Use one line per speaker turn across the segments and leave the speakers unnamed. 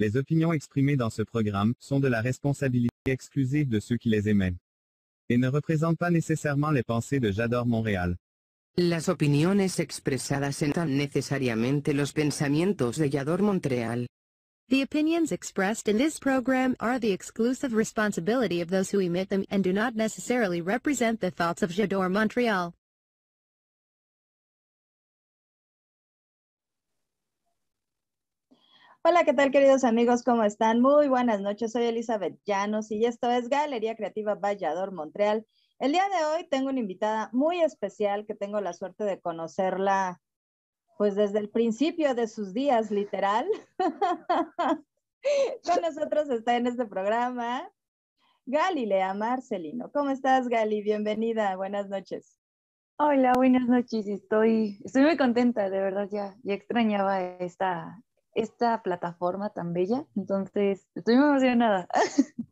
Les opinions exprimées dans ce programme sont de la responsabilité exclusive de ceux qui les émettent et ne représentent pas nécessairement les pensées de J'adore Montréal.
Las opiniones expresadas en tan necesariamente los pensamientos de Yador Montreal.
The opinions expressed in this program are the exclusive responsibility of those who emit them and do not necessarily represent the thoughts of J'adore Montreal.
Hola, ¿qué tal queridos amigos? ¿Cómo están? Muy buenas noches, soy Elizabeth Llanos y esto es Galería Creativa Vallador Montreal. El día de hoy tengo una invitada muy especial que tengo la suerte de conocerla pues desde el principio de sus días, literal. Con nosotros está en este programa Galilea Marcelino. ¿Cómo estás, Gali? Bienvenida, buenas noches.
Hola, buenas noches. Estoy, estoy muy contenta, de verdad, ya, ya extrañaba esta, esta plataforma tan bella, entonces estoy muy emocionada.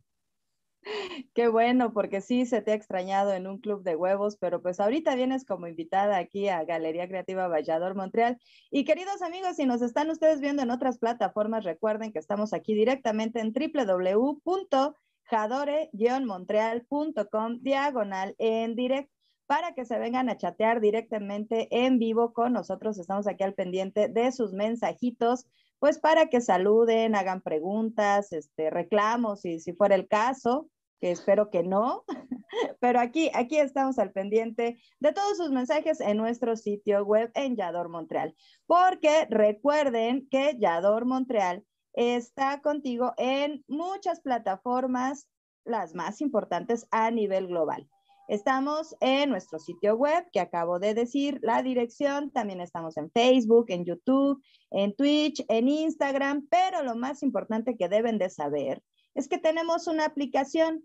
Qué bueno, porque sí se te ha extrañado en un club de huevos, pero pues ahorita vienes como invitada aquí a Galería Creativa Vallador Montreal. Y queridos amigos, si nos están ustedes viendo en otras plataformas, recuerden que estamos aquí directamente en www.jadore-montreal.com diagonal en directo para que se vengan a chatear directamente en vivo con nosotros. Estamos aquí al pendiente de sus mensajitos, pues para que saluden, hagan preguntas, este, reclamos, y si fuera el caso, que espero que no, pero aquí, aquí estamos al pendiente de todos sus mensajes en nuestro sitio web en Yador Montreal, porque recuerden que Yador Montreal está contigo en muchas plataformas, las más importantes a nivel global. Estamos en nuestro sitio web, que acabo de decir la dirección. También estamos en Facebook, en YouTube, en Twitch, en Instagram. Pero lo más importante que deben de saber es que tenemos una aplicación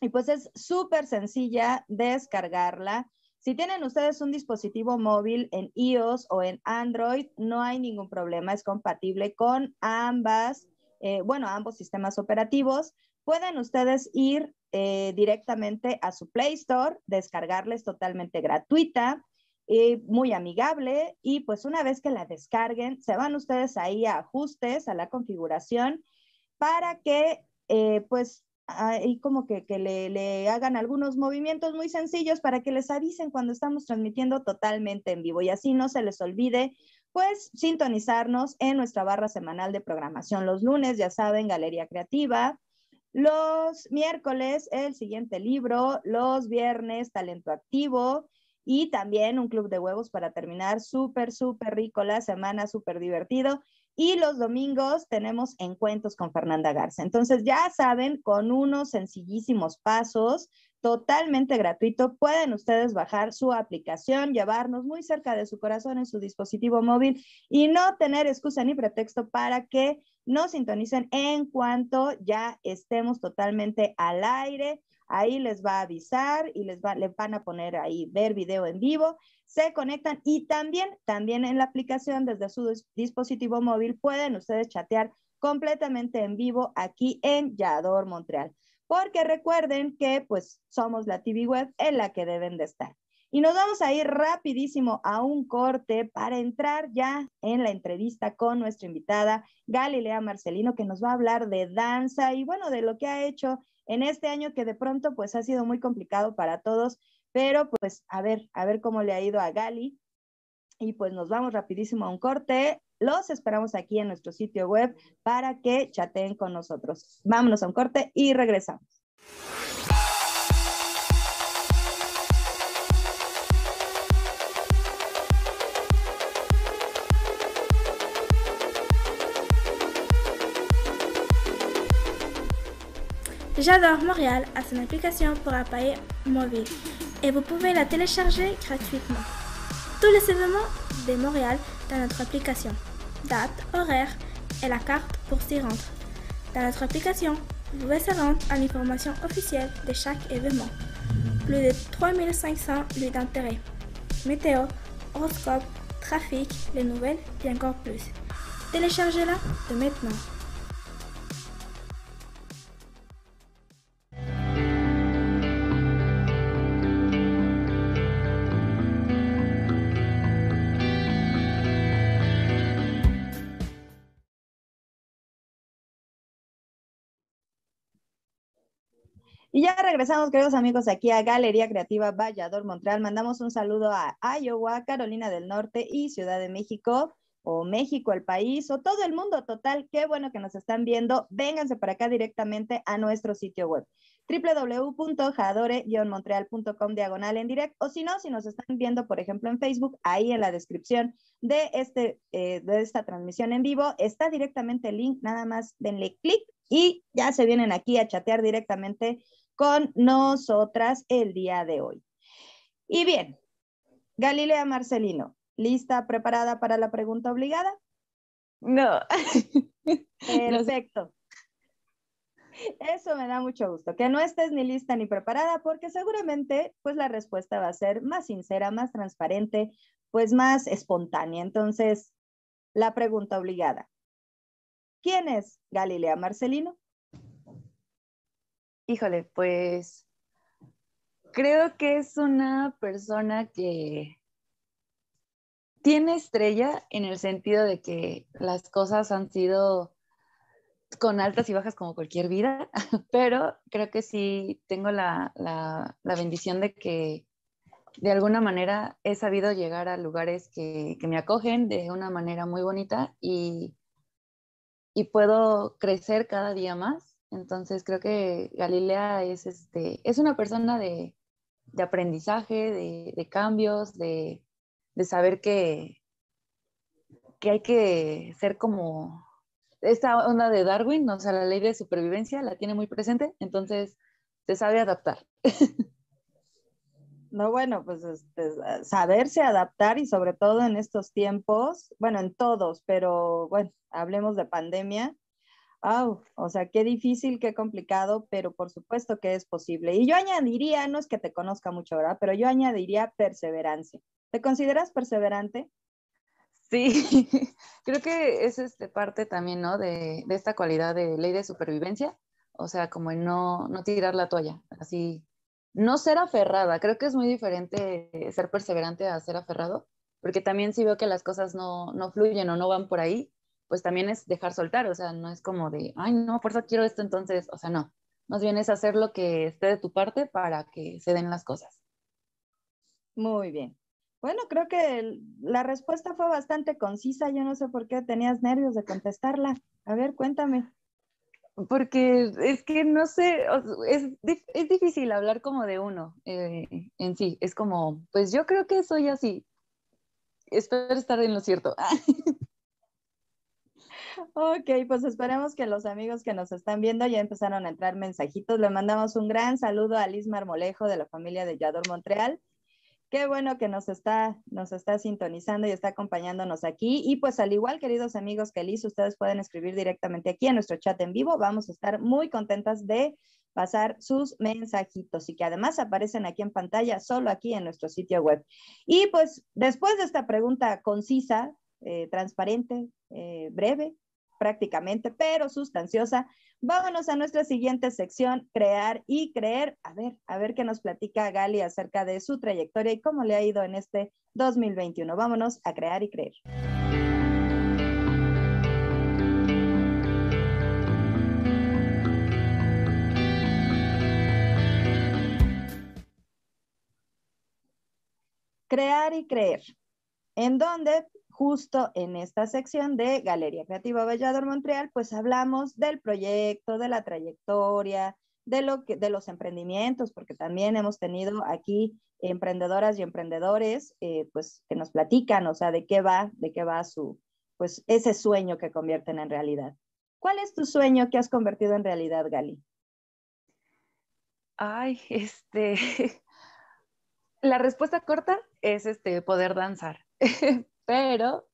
y pues es súper sencilla descargarla. Si tienen ustedes un dispositivo móvil en iOS o en Android, no hay ningún problema, es compatible con ambas, eh, bueno, ambos sistemas operativos. Pueden ustedes ir eh, directamente a su Play Store, descargarles totalmente gratuita, y muy amigable. Y pues una vez que la descarguen, se van ustedes ahí a ajustes, a la configuración, para que eh, pues ahí como que, le, le, hagan algunos movimientos muy sencillos para que les avisen cuando estamos transmitiendo totalmente en vivo. Y así no se les olvide pues sintonizarnos en nuestra barra semanal de programación los lunes, ya saben, Galería Creativa, los miércoles, el siguiente libro. Los viernes, talento activo. Y también un club de huevos para terminar súper, súper rico la semana, súper divertido. Y los domingos tenemos encuentros con Fernanda Garza. Entonces, ya saben, con unos sencillísimos pasos, totalmente gratuito, pueden ustedes bajar su aplicación, llevarnos muy cerca de su corazón en su dispositivo móvil y no tener excusa ni pretexto para que nos sintonicen en cuanto ya estemos totalmente al aire. Ahí les va a avisar y les, va, van a poner ahí ver video en vivo. Se conectan y también, también en la aplicación desde su dispositivo móvil pueden ustedes chatear completamente en vivo aquí en Yador Montreal. Porque recuerden que pues somos la TV web en la que deben de estar. Y nos vamos a ir rapidísimo a un corte para entrar ya en la entrevista con nuestra invitada Galilea Marcelino, que nos va a hablar de danza y bueno, de lo que ha hecho en este año que de pronto pues ha sido muy complicado para todos, pero pues a ver, a ver cómo le ha ido a Gali. Y pues nos vamos rapidísimo a un corte. Los esperamos aquí en nuestro sitio web para que chateen con nosotros. Vámonos a un corte y regresamos.
J'adore Montréal a son application pour appareil mobile et vous pouvez la télécharger gratuitement. Tous les événements de Montréal dans notre application. Date, horaire et la carte pour s'y rendre. Dans notre application, vous pouvez se rendre à l'information officielle de chaque événement. Plus de 3500 lieux d'intérêt. Météo, horoscope, trafic, les nouvelles et encore plus. Téléchargez-la de maintenant.
Y ya regresamos, queridos amigos, aquí a Galería Creativa Vallador Montreal. Mandamos un saludo a Iowa, Carolina del Norte y Ciudad de México, o México, el país, o todo el mundo total. Qué bueno que nos están viendo. Vénganse para acá directamente a nuestro sitio web www.jadore-montreal.com diagonal en direct, o si no, si nos están viendo, por ejemplo, en Facebook, ahí en la descripción de, este, eh, de esta transmisión en vivo, está directamente el link, nada más denle clic y ya se vienen aquí a chatear directamente con nosotras el día de hoy. Y bien, Galilea Marcelino, ¿lista, preparada para la pregunta obligada?
No.
Perfecto. Eso me da mucho gusto, que no estés ni lista ni preparada, porque seguramente pues la respuesta va a ser más sincera, más transparente, pues más espontánea. Entonces, la pregunta obligada. ¿Quién es Galilea Marcelino?
Híjole, pues creo que es una persona que tiene estrella en el sentido de que las cosas han sido con altas y bajas como cualquier vida, pero creo que sí tengo la, bendición de que de alguna manera he sabido llegar a lugares que, me acogen de una manera muy bonita y, y, puedo crecer cada día más. Entonces creo que Galilea es, este, es una persona de, aprendizaje, de, cambios, de, saber que, que hay que ser como esta onda de Darwin, o sea, la ley de supervivencia la tiene muy presente, entonces se sabe adaptar.
No, bueno, pues este, saberse adaptar y sobre todo en estos tiempos, bueno, en todos, pero bueno, hablemos de pandemia. O sea, qué difícil, qué complicado, pero por supuesto que es posible. Y yo añadiría, no es que te conozca mucho, ¿verdad? Pero yo añadiría perseverancia. ¿Te consideras perseverante?
Sí, creo que es este parte también, ¿no? De, esta cualidad de ley de supervivencia, o sea, como en no, no tirar la toalla, así, no ser aferrada, creo que es muy diferente ser perseverante a ser aferrado, porque también si veo que las cosas no, no fluyen o no van por ahí, pues también es dejar soltar, o sea, no es como de, ay, no, por eso quiero esto, entonces, o sea, no, más bien es hacer lo que esté de tu parte para que se den las cosas.
Muy bien. Bueno, creo que la respuesta fue bastante concisa. Yo no sé por qué tenías nervios de contestarla. A ver, cuéntame.
Porque es que no sé, es, es difícil hablar como de uno eh, en sí. Es como, pues yo creo que soy así. Espero estar en lo cierto.
Ok, pues esperemos que los amigos que nos están viendo ya empezaron a entrar mensajitos. Le mandamos un gran saludo a Liz Marmolejo de la familia de Yador Montreal. Qué bueno que nos está, nos está sintonizando y está acompañándonos aquí. Y pues al igual, queridos amigos que Liz, ustedes pueden escribir directamente aquí en nuestro chat en vivo. Vamos a estar muy contentas de pasar sus mensajitos y que además aparecen aquí en pantalla, solo aquí en nuestro sitio web. Y pues después de esta pregunta concisa, eh, transparente, eh, breve, prácticamente, pero sustanciosa. Vámonos a nuestra siguiente sección, crear y creer. A ver, a ver qué nos platica Gali acerca de su trayectoria y cómo le ha ido en este 2021. Vámonos a crear y creer. Crear y creer. En dónde? Justo en esta sección de Galería Creativa Vallador Montreal, pues hablamos del proyecto, de la trayectoria, de, lo que, de los emprendimientos, porque también hemos tenido aquí emprendedoras y emprendedores, eh, pues que nos platican, o sea, de qué va, de qué va su, pues ese sueño que convierten en realidad. ¿Cuál es tu sueño que has convertido en realidad, Gali?
Ay, este, la respuesta corta es este, poder danzar. pero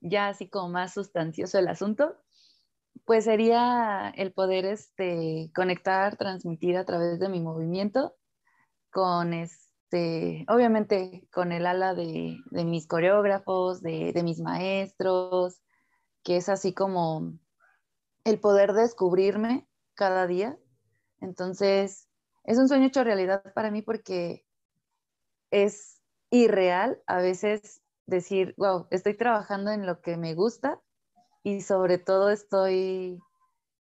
ya así como más sustancioso el asunto, pues sería el poder este, conectar, transmitir a través de mi movimiento con este, obviamente con el ala de, mis coreógrafos, de, de, mis maestros, que es así como el poder descubrirme cada día. Entonces, es un sueño hecho realidad para mí porque es irreal a veces decir, wow, estoy trabajando en lo que me gusta y sobre todo estoy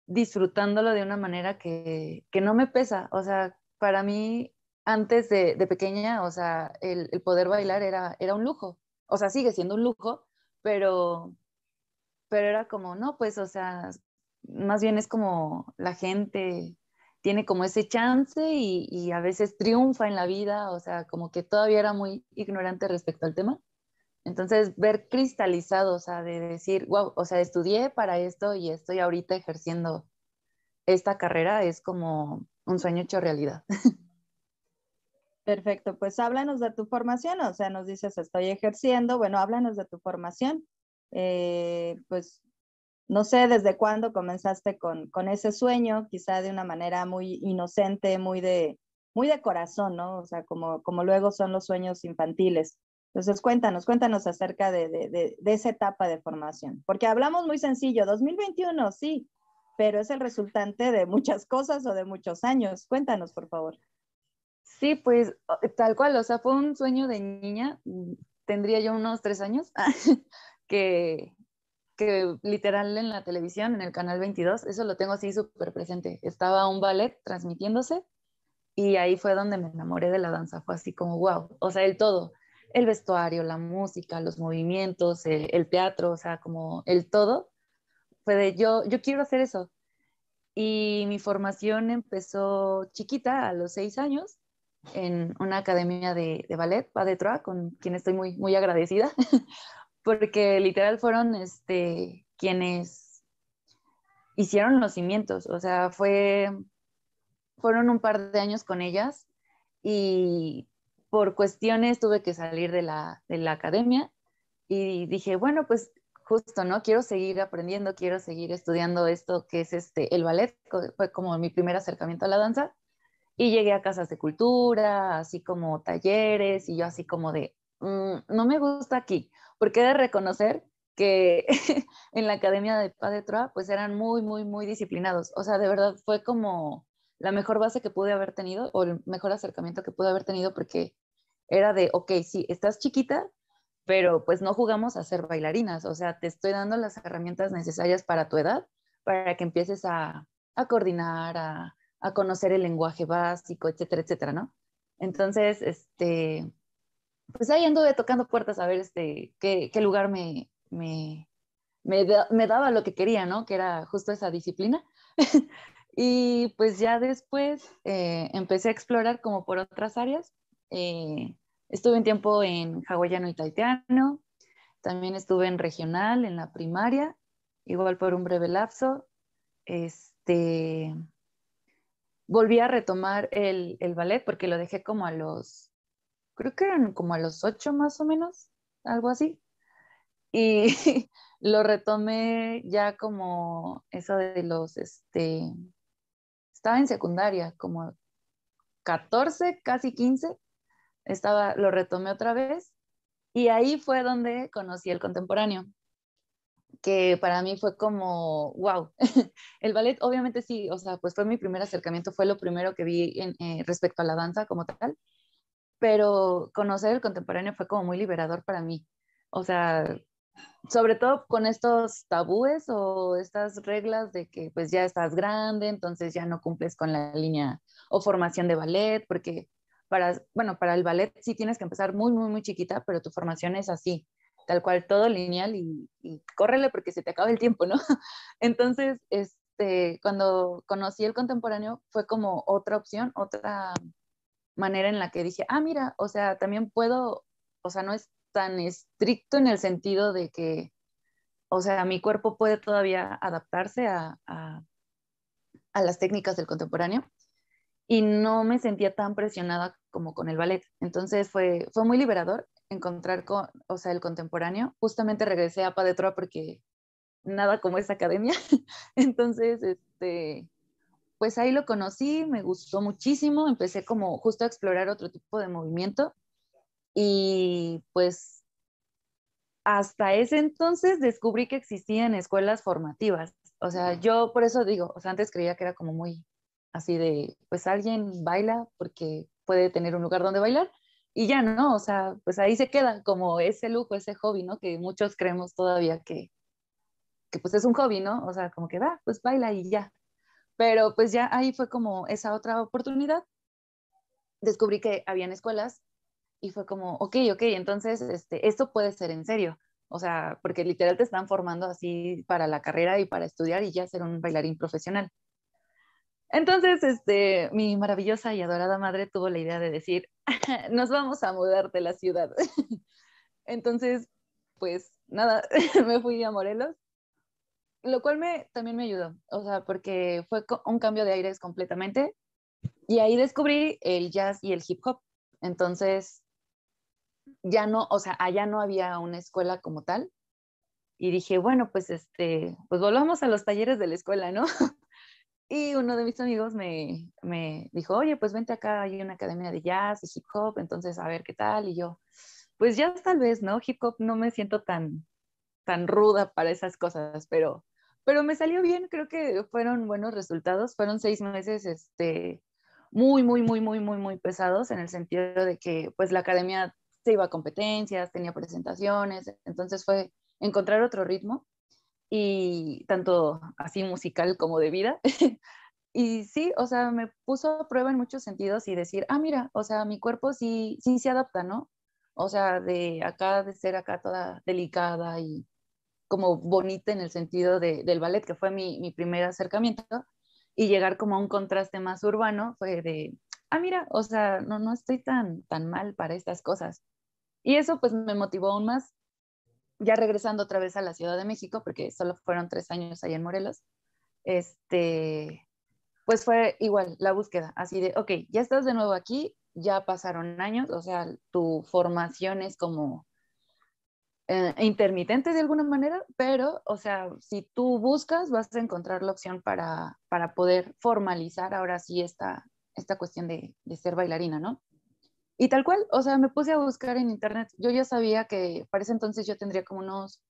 disfrutándolo de una manera que, que no me pesa. O sea, para mí, antes de, pequeña, o sea, el, el, poder bailar era, era un lujo. O sea, sigue siendo un lujo, pero, pero era como, no, pues, o sea, más bien es como la gente tiene como ese chance y, y, a veces triunfa en la vida, o sea, como que todavía era muy ignorante respecto al tema. Entonces, ver cristalizado, o sea, de decir, wow, o sea, estudié para esto y estoy ahorita ejerciendo esta carrera, es como un sueño hecho realidad.
Perfecto, pues háblanos de tu formación, o sea, nos dices estoy ejerciendo, bueno, háblanos de tu formación. Eh, pues no sé desde cuándo comenzaste con, con, ese sueño, quizá de una manera muy inocente, muy de, muy de corazón, ¿no? O sea, como, como luego son los sueños infantiles. Entonces, cuéntanos, cuéntanos acerca de, de, de, de, esa etapa de formación, porque hablamos muy sencillo, 2021, sí, pero es el resultante de muchas cosas o de muchos años. Cuéntanos, por favor.
Sí, pues tal cual, o sea, fue un sueño de niña, mm, tendría yo unos tres años, que, que literal en la televisión, en el canal 22, eso lo tengo así súper presente. Estaba un ballet transmitiéndose y ahí fue donde me enamoré de la danza, fue así como, wow, o sea, el todo el vestuario, la música, los movimientos, el, teatro, o sea, como el todo, fue de yo, yo quiero hacer eso. Y mi formación empezó chiquita, a los seis años, en una academia de, ballet, Pas de con quien estoy muy, muy agradecida, porque literal fueron este, quienes hicieron los cimientos, o sea, fue, fueron un par de años con ellas y por cuestiones tuve que salir de la, de la academia y dije, bueno, pues justo, ¿no? Quiero seguir aprendiendo, quiero seguir estudiando esto que es este, el ballet, fue como mi primer acercamiento a la danza. Y llegué a casas de cultura, así como talleres, y yo así como de, mm, no me gusta aquí, porque he de reconocer que en la academia de Pas de Trois, pues eran muy, muy, muy disciplinados. O sea, de verdad fue como la mejor base que pude haber tenido, o el mejor acercamiento que pude haber tenido, porque era de, ok, sí, estás chiquita, pero pues no jugamos a ser bailarinas, o sea, te estoy dando las herramientas necesarias para tu edad, para que empieces a, a coordinar, a, a, conocer el lenguaje básico, etcétera, etcétera, ¿no? Entonces, este, pues ahí anduve tocando puertas a ver este, qué, qué lugar me, me, me, me, daba lo que quería, ¿no? Que era justo esa disciplina. y pues ya después eh, empecé a explorar como por otras áreas. Eh, Estuve un tiempo en hawaiano y taitiano, también estuve en regional, en la primaria, igual por un breve lapso. Este, volví a retomar el, el ballet porque lo dejé como a los, creo que eran como a los ocho más o menos, algo así. Y lo retomé ya como eso de los, este, estaba en secundaria, como 14, casi 15, estaba, lo retomé otra vez y ahí fue donde conocí el contemporáneo, que para mí fue como, wow, el ballet obviamente sí, o sea, pues fue mi primer acercamiento, fue lo primero que vi en, eh, respecto a la danza como tal, pero conocer el contemporáneo fue como muy liberador para mí, o sea, sobre todo con estos tabúes o estas reglas de que pues ya estás grande, entonces ya no cumples con la línea o formación de ballet, porque para, bueno, para el ballet sí tienes que empezar muy, muy, muy chiquita, pero tu formación es así, tal cual, todo lineal y, y córrele porque se te acaba el tiempo, ¿no? Entonces, este, cuando conocí el contemporáneo fue como otra opción, otra manera en la que dije, ah, mira, o sea, también puedo, o sea, no es tan estricto en el sentido de que, o sea, mi cuerpo puede todavía adaptarse a, a, a las técnicas del contemporáneo y no me sentía tan presionada como con el ballet. Entonces fue, fue muy liberador encontrar con, o sea, el contemporáneo. Justamente regresé a Padetroa porque nada como esa academia. Entonces, este, pues ahí lo conocí, me gustó muchísimo, empecé como justo a explorar otro tipo de movimiento y pues hasta ese entonces descubrí que existían escuelas formativas. O sea, yo por eso digo, o sea, antes creía que era como muy así de, pues alguien baila porque puede tener un lugar donde bailar y ya no, o sea, pues ahí se queda como ese lujo, ese hobby, ¿no? Que muchos creemos todavía que, que pues es un hobby, ¿no? O sea, como que va, pues baila y ya. Pero pues ya ahí fue como esa otra oportunidad. Descubrí que habían escuelas y fue como, ok, ok, entonces este, esto puede ser en serio. O sea, porque literal te están formando así para la carrera y para estudiar y ya ser un bailarín profesional. Entonces, este, mi maravillosa y adorada madre tuvo la idea de decir, nos vamos a mudar de la ciudad. Entonces, pues nada, me fui a Morelos, lo cual me, también me ayudó, o sea, porque fue un cambio de aires completamente y ahí descubrí el jazz y el hip hop. Entonces, ya no, o sea, allá no había una escuela como tal. Y dije, bueno, pues este, pues volvamos a los talleres de la escuela, ¿no? Y uno de mis amigos me, me dijo, oye, pues vente acá, hay una academia de jazz y hip hop, entonces a ver qué tal. Y yo, pues ya tal vez, ¿no? Hip hop no me siento tan, tan ruda para esas cosas, pero, pero me salió bien, creo que fueron buenos resultados, fueron seis meses, este, muy, muy, muy, muy, muy, muy pesados en el sentido de que pues la academia se iba a competencias, tenía presentaciones, entonces fue encontrar otro ritmo y tanto así musical como de vida. y sí, o sea, me puso a prueba en muchos sentidos y decir, ah, mira, o sea, mi cuerpo sí, sí se adapta, ¿no? O sea, de acá, de ser acá toda delicada y como bonita en el sentido de, del ballet, que fue mi, mi primer acercamiento, y llegar como a un contraste más urbano, fue de, ah, mira, o sea, no, no estoy tan, tan mal para estas cosas. Y eso pues me motivó aún más ya regresando otra vez a la Ciudad de México, porque solo fueron tres años ahí en Morelos, este, pues fue igual la búsqueda, así de, ok, ya estás de nuevo aquí, ya pasaron años, o sea, tu formación es como eh, intermitente de alguna manera, pero, o sea, si tú buscas, vas a encontrar la opción para, para poder formalizar ahora sí esta, esta cuestión de, de ser bailarina, ¿no? Y tal cual, o sea, me puse a buscar en internet. Yo ya sabía que para ese entonces yo tendría como unos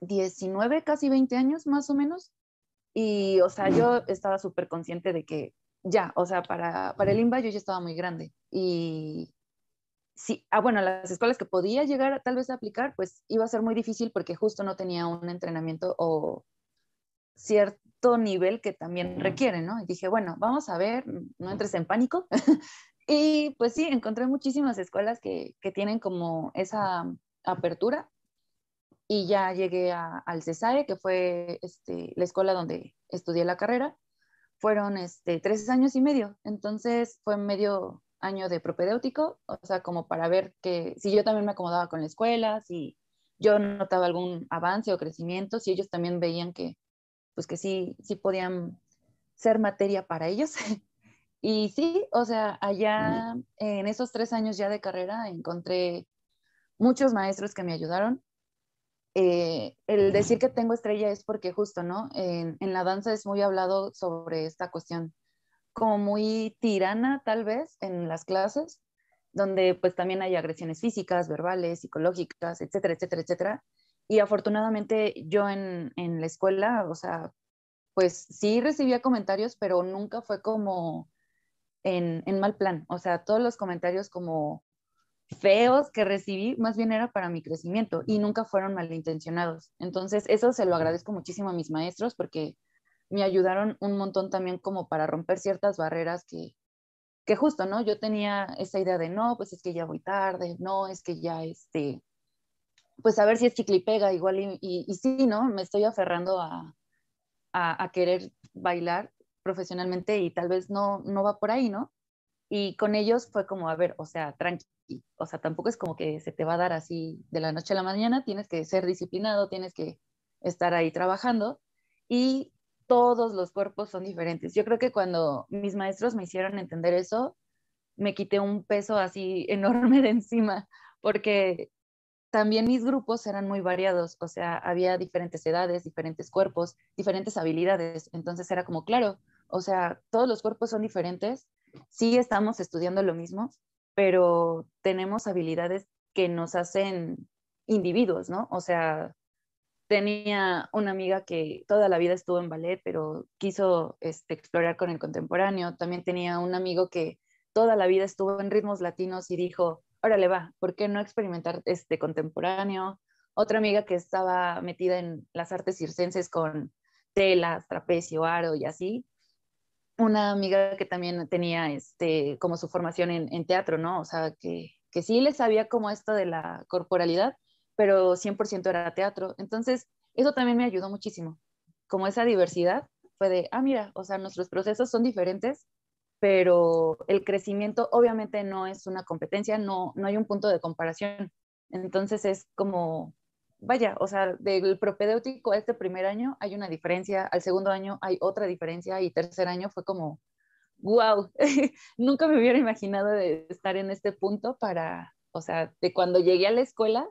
19, casi 20 años más o menos. Y, o sea, yo estaba súper consciente de que ya, o sea, para, para el IMBA yo ya estaba muy grande. Y sí, ah, bueno, las escuelas que podía llegar tal vez a aplicar, pues iba a ser muy difícil porque justo no tenía un entrenamiento o cierto nivel que también requiere, ¿no? Y dije, bueno, vamos a ver, no entres en pánico, Y pues sí, encontré muchísimas escuelas que, que tienen como esa apertura y ya llegué a, al CESAE, que fue este, la escuela donde estudié la carrera. Fueron este, tres años y medio, entonces fue medio año de propedéutico, o sea, como para ver que si yo también me acomodaba con la escuela, si yo notaba algún avance o crecimiento, si ellos también veían que, pues que sí, sí podían ser materia para ellos. Y sí, o sea, allá en esos tres años ya de carrera encontré muchos maestros que me ayudaron. Eh, el decir que tengo estrella es porque justo, ¿no? En, en, la danza es muy hablado sobre esta cuestión como muy tirana tal vez en las clases, donde pues también hay agresiones físicas, verbales, psicológicas, etcétera, etcétera, etcétera. Y afortunadamente yo en, en la escuela, o sea, pues sí recibía comentarios, pero nunca fue como en, mal plan. O sea, todos los comentarios como feos que recibí, más bien era para mi crecimiento y nunca fueron malintencionados. Entonces, eso se lo agradezco muchísimo a mis maestros porque me ayudaron un montón también como para romper ciertas barreras que, que justo, ¿no? Yo tenía esa idea de, no, pues es que ya voy tarde, no, es que ya, este, pues a ver si es chicle y pega, igual, y, y, sí, ¿no? Me estoy aferrando a, a, a querer bailar profesionalmente y tal vez no, no va por ahí, ¿no? Y con ellos fue como, a ver, o sea, tranqui, o sea, tampoco es como que se te va a dar así de la noche a la mañana, tienes que ser disciplinado, tienes que estar ahí trabajando y todos los cuerpos son diferentes. Yo creo que cuando mis maestros me hicieron entender eso, me quité un peso así enorme de encima, porque también mis grupos eran muy variados, o sea, había diferentes edades, diferentes cuerpos, diferentes habilidades, entonces era como, claro, o sea, todos los cuerpos son diferentes, sí estamos estudiando lo mismo, pero tenemos habilidades que nos hacen individuos, ¿no? O sea, tenía una amiga que toda la vida estuvo en ballet, pero quiso este, explorar con el contemporáneo. También tenía un amigo que toda la vida estuvo en ritmos latinos y dijo, órale va, ¿por qué no experimentar este contemporáneo? otra amiga que estaba metida en las artes circenses con telas, trapecio, aro y así, una amiga que también tenía este, como su formación en, teatro, ¿no? O sea, que, que sí le sabía como esto de la corporalidad, pero 100% era teatro. Entonces, eso también me ayudó muchísimo. Como esa diversidad fue de, ah, mira, o sea, nuestros procesos son diferentes, pero el crecimiento obviamente no es una competencia, no, no hay un punto de comparación. Entonces es como, vaya, o sea, del propedéutico a este primer año hay una diferencia, al segundo año hay otra diferencia y tercer año fue como, wow, nunca me hubiera imaginado de estar en este punto para, o sea, de cuando llegué a la escuela,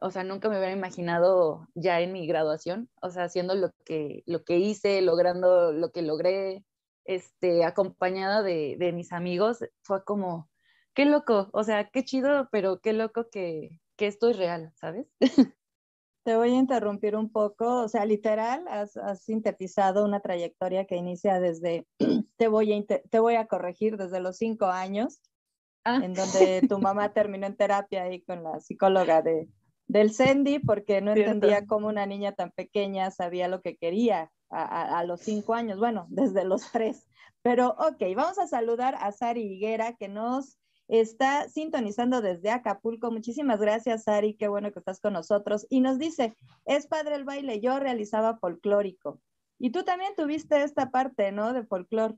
o sea, nunca me hubiera imaginado ya en mi graduación, o sea, haciendo lo que, lo que hice, logrando lo que logré, este, acompañada de, de mis amigos, fue como, qué loco, o sea, qué chido, pero qué loco que, que esto es real, ¿sabes?
Te voy a interrumpir un poco, o sea, literal, has, sintetizado una trayectoria que inicia desde, te voy a, te voy a corregir, desde los cinco años, ah. en donde tu mamá terminó en terapia ahí con la psicóloga de, del CENDI, porque no entendía cómo una niña tan pequeña sabía lo que quería a, a, los cinco años, bueno, desde los tres. Pero ok, vamos a saludar a Sari Higuera, que nos está sintonizando desde Acapulco. Muchísimas gracias, Ari, qué bueno que estás con nosotros. Y nos dice, es padre el baile, yo realizaba folclórico. Y tú también tuviste esta parte, ¿no? De folclore.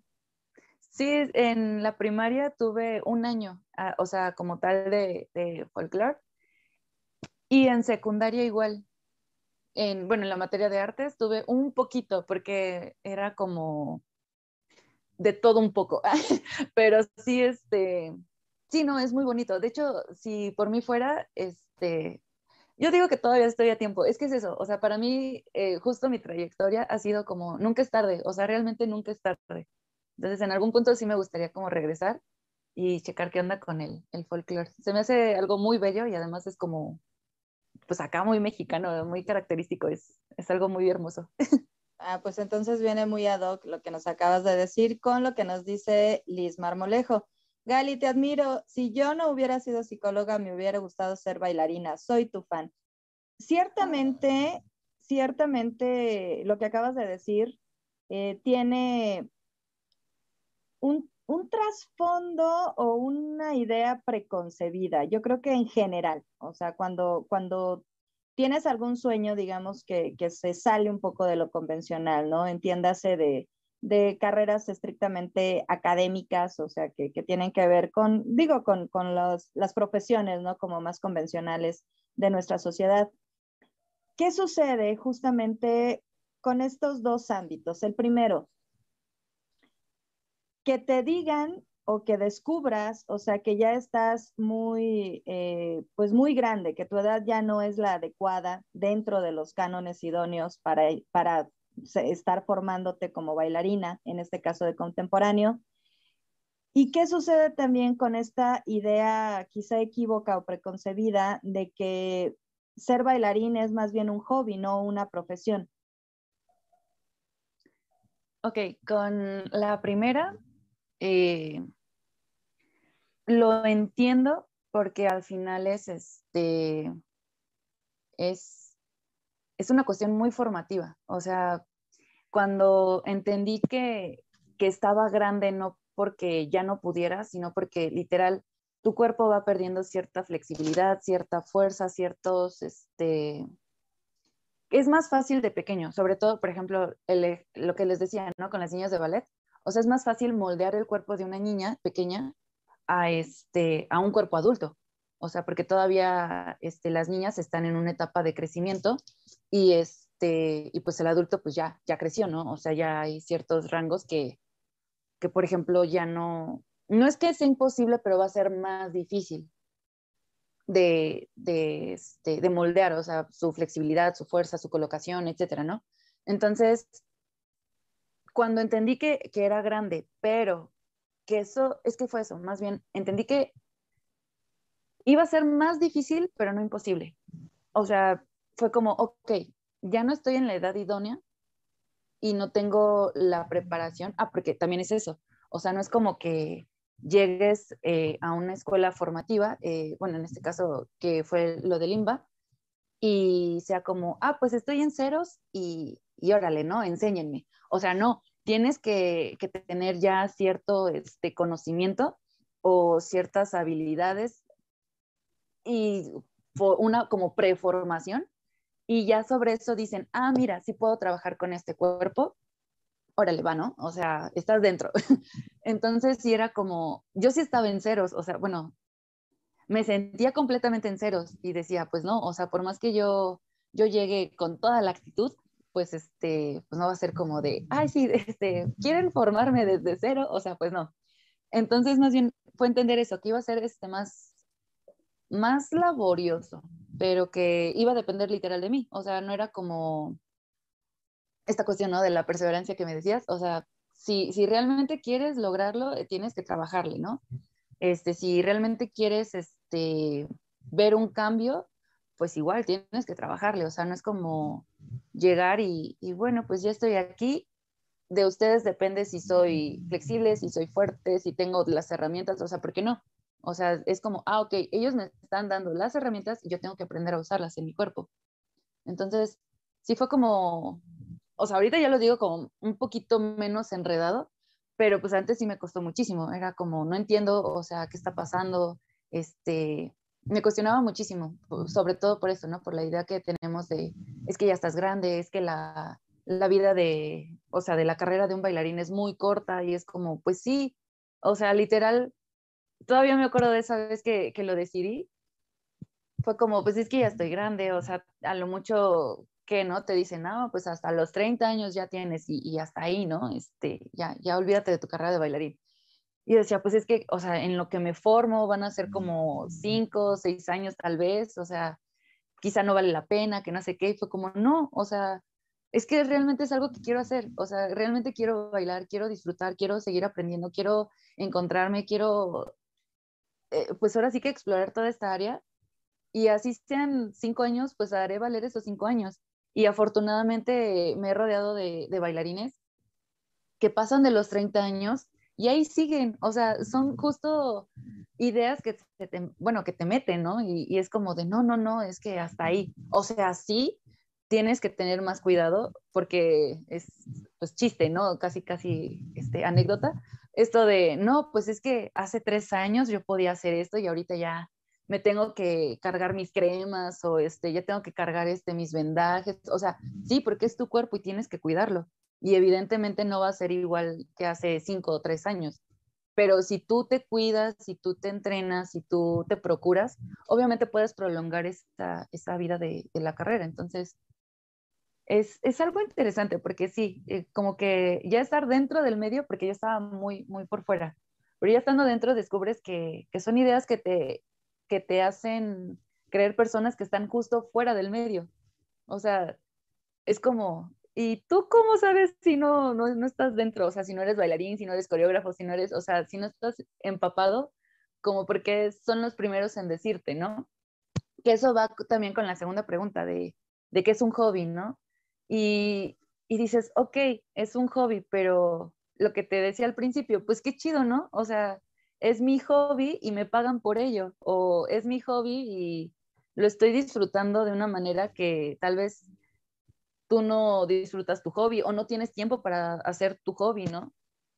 Sí, en la primaria tuve un año, ah, o sea, como tal de, de folclore. Y en secundaria igual. En, bueno, en la materia de artes tuve un poquito, porque era como de todo un poco. Pero sí, este, Sí, no, es muy bonito. De hecho, si por mí fuera, este, yo digo que todavía estoy a tiempo. Es que es eso, o sea, para mí eh, justo mi trayectoria ha sido como, nunca es tarde, o sea, realmente nunca es tarde. Entonces, en algún punto sí me gustaría como regresar y checar qué onda con el, el folclore. Se me hace algo muy bello y además es como, pues acá muy mexicano, muy característico, es, es algo muy hermoso.
Ah, pues entonces viene muy ad hoc lo que nos acabas de decir con lo que nos dice Liz Marmolejo. Gali, te admiro. Si yo no hubiera sido psicóloga, me hubiera gustado ser bailarina. Soy tu fan. Ciertamente, ciertamente lo que acabas de decir eh, tiene un, un trasfondo o una idea preconcebida. Yo creo que en general, o sea, cuando, cuando tienes algún sueño, digamos, que, que se sale un poco de lo convencional, ¿no? Entiéndase de, de carreras estrictamente académicas, o sea, que, tienen que ver con, digo, con, las profesiones, ¿no? Como más convencionales de nuestra sociedad. ¿Qué sucede justamente con estos dos ámbitos? El primero, que te digan o que descubras, o sea, que ya estás muy, eh, pues muy grande, que tu edad ya no es la adecuada dentro de los cánones idóneos para, para estar formándote como bailarina, en este caso de contemporáneo. ¿Y qué sucede también con esta idea quizá equívoca o preconcebida de que ser bailarín es más bien un hobby, no una profesión?
Ok, con la primera, eh, lo entiendo porque al final es este, es es una cuestión muy formativa. O sea, cuando entendí que, que estaba grande no porque ya no pudiera, sino porque literal tu cuerpo va perdiendo cierta flexibilidad, cierta fuerza, ciertos, este, es más fácil de pequeño, sobre todo, por ejemplo, lo que les decía, ¿no? Con las niñas de ballet, o sea, es más fácil moldear el cuerpo de una niña pequeña a, este, a un cuerpo adulto, o sea, porque todavía este, las niñas están en una etapa de crecimiento y, este, y pues el adulto pues ya, ya creció, ¿no? O sea, ya hay ciertos rangos que, que, por ejemplo, ya no, no es que sea imposible, pero va a ser más difícil de, de, este, de moldear, o sea, su flexibilidad, su fuerza, su colocación, etcétera, ¿no? Entonces, cuando entendí que, que era grande, pero que eso, es que fue eso, más bien, entendí que iba a ser más difícil, pero no imposible. O sea, fue como, ok, ya no estoy en la edad idónea y no tengo la preparación. Ah, porque también es eso. O sea, no es como que llegues eh, a una escuela formativa, eh, bueno, en este caso que fue lo de Limba, y sea como, ah, pues estoy en ceros y, y órale, ¿no? Enséñenme. O sea, no, tienes que, que tener ya cierto este, conocimiento o ciertas habilidades y una como preformación y ya sobre eso dicen, ah, mira, sí puedo trabajar con este cuerpo, órale, va, ¿no? O sea, estás dentro. Entonces sí era como, yo sí estaba en ceros, o sea, bueno, me sentía completamente en ceros y decía, pues no, o sea, por más que yo, yo llegue con toda la actitud, pues este, pues no va a ser como de, ay, sí, este, quieren formarme desde cero, o sea, pues no. Entonces, más bien fue entender eso, que iba a ser este más, más laborioso, pero que iba a depender literal de mí, o sea, no era como esta cuestión, ¿no? De la perseverancia que me decías, o sea, si, si realmente quieres lograrlo, eh, tienes que trabajarle, ¿no? Este, si realmente quieres este, ver un cambio, pues igual tienes que trabajarle, o sea, no es como llegar y, y, bueno, pues ya estoy aquí, de ustedes depende si soy flexible, si soy fuerte, si tengo las herramientas, o sea, ¿por qué no? O sea, es como, ah, ok, ellos me están dando las herramientas y yo tengo que aprender a usarlas en mi cuerpo. Entonces, sí fue como, o sea, ahorita ya lo digo como un poquito menos enredado, pero pues antes sí me costó muchísimo. Era como, no entiendo, o sea, qué está pasando. Este, me cuestionaba muchísimo, sobre todo por eso, ¿no? Por la idea que tenemos de, es que ya estás grande, es que la, la vida de, o sea, de la carrera de un bailarín es muy corta y es como, pues sí, o sea, literal, todavía me acuerdo de esa vez que, que, lo decidí, fue como, pues es que ya estoy grande, o sea, a lo mucho que no te dicen, no, pues hasta los 30 años ya tienes y, y, hasta ahí, ¿no? Este, ya, ya olvídate de tu carrera de bailarín. Y decía, pues es que, o sea, en lo que me formo van a ser como 5, 6 años tal vez, o sea, quizá no vale la pena, que no sé qué, y fue como, no, o sea, es que realmente es algo que quiero hacer, o sea, realmente quiero bailar, quiero disfrutar, quiero seguir aprendiendo, quiero encontrarme, quiero, eh, pues ahora sí que explorar toda esta área y así sean cinco años, pues haré valer esos cinco años. Y afortunadamente me he rodeado de, bailarines que pasan de los 30 años y ahí siguen, o sea, son justo ideas que te, bueno, que te meten, ¿no? Y, y, es como de, no, no, no, es que hasta ahí, o sea, sí, tienes que tener más cuidado porque es, pues, chiste, ¿no? Casi, casi, este, anécdota, esto de, no, pues es que hace tres años yo podía hacer esto y ahorita ya me tengo que cargar mis cremas o este, ya tengo que cargar este, mis vendajes. O sea, sí, porque es tu cuerpo y tienes que cuidarlo. Y evidentemente no va a ser igual que hace cinco o tres años. Pero si tú te cuidas, si tú te entrenas, si tú te procuras, obviamente puedes prolongar esta, esta vida de, de, la carrera. Entonces, es, es algo interesante porque sí, eh, como que ya estar dentro del medio, porque yo estaba muy, muy por fuera, pero ya estando dentro descubres que, que son ideas que te, que te hacen creer personas que están justo fuera del medio. O sea, es como, ¿y tú cómo sabes si no, no, no, estás dentro? O sea, si no eres bailarín, si no eres coreógrafo, si no eres, o sea, si no estás empapado, como porque son los primeros en decirte, ¿no? Que eso va también con la segunda pregunta de, de qué es un hobby, ¿no? Y, y dices, ok, es un hobby, pero lo que te decía al principio, pues qué chido, ¿no? O sea, es mi hobby y me pagan por ello, o es mi hobby y lo estoy disfrutando de una manera que tal vez tú no disfrutas tu hobby o no tienes tiempo para hacer tu hobby, ¿no?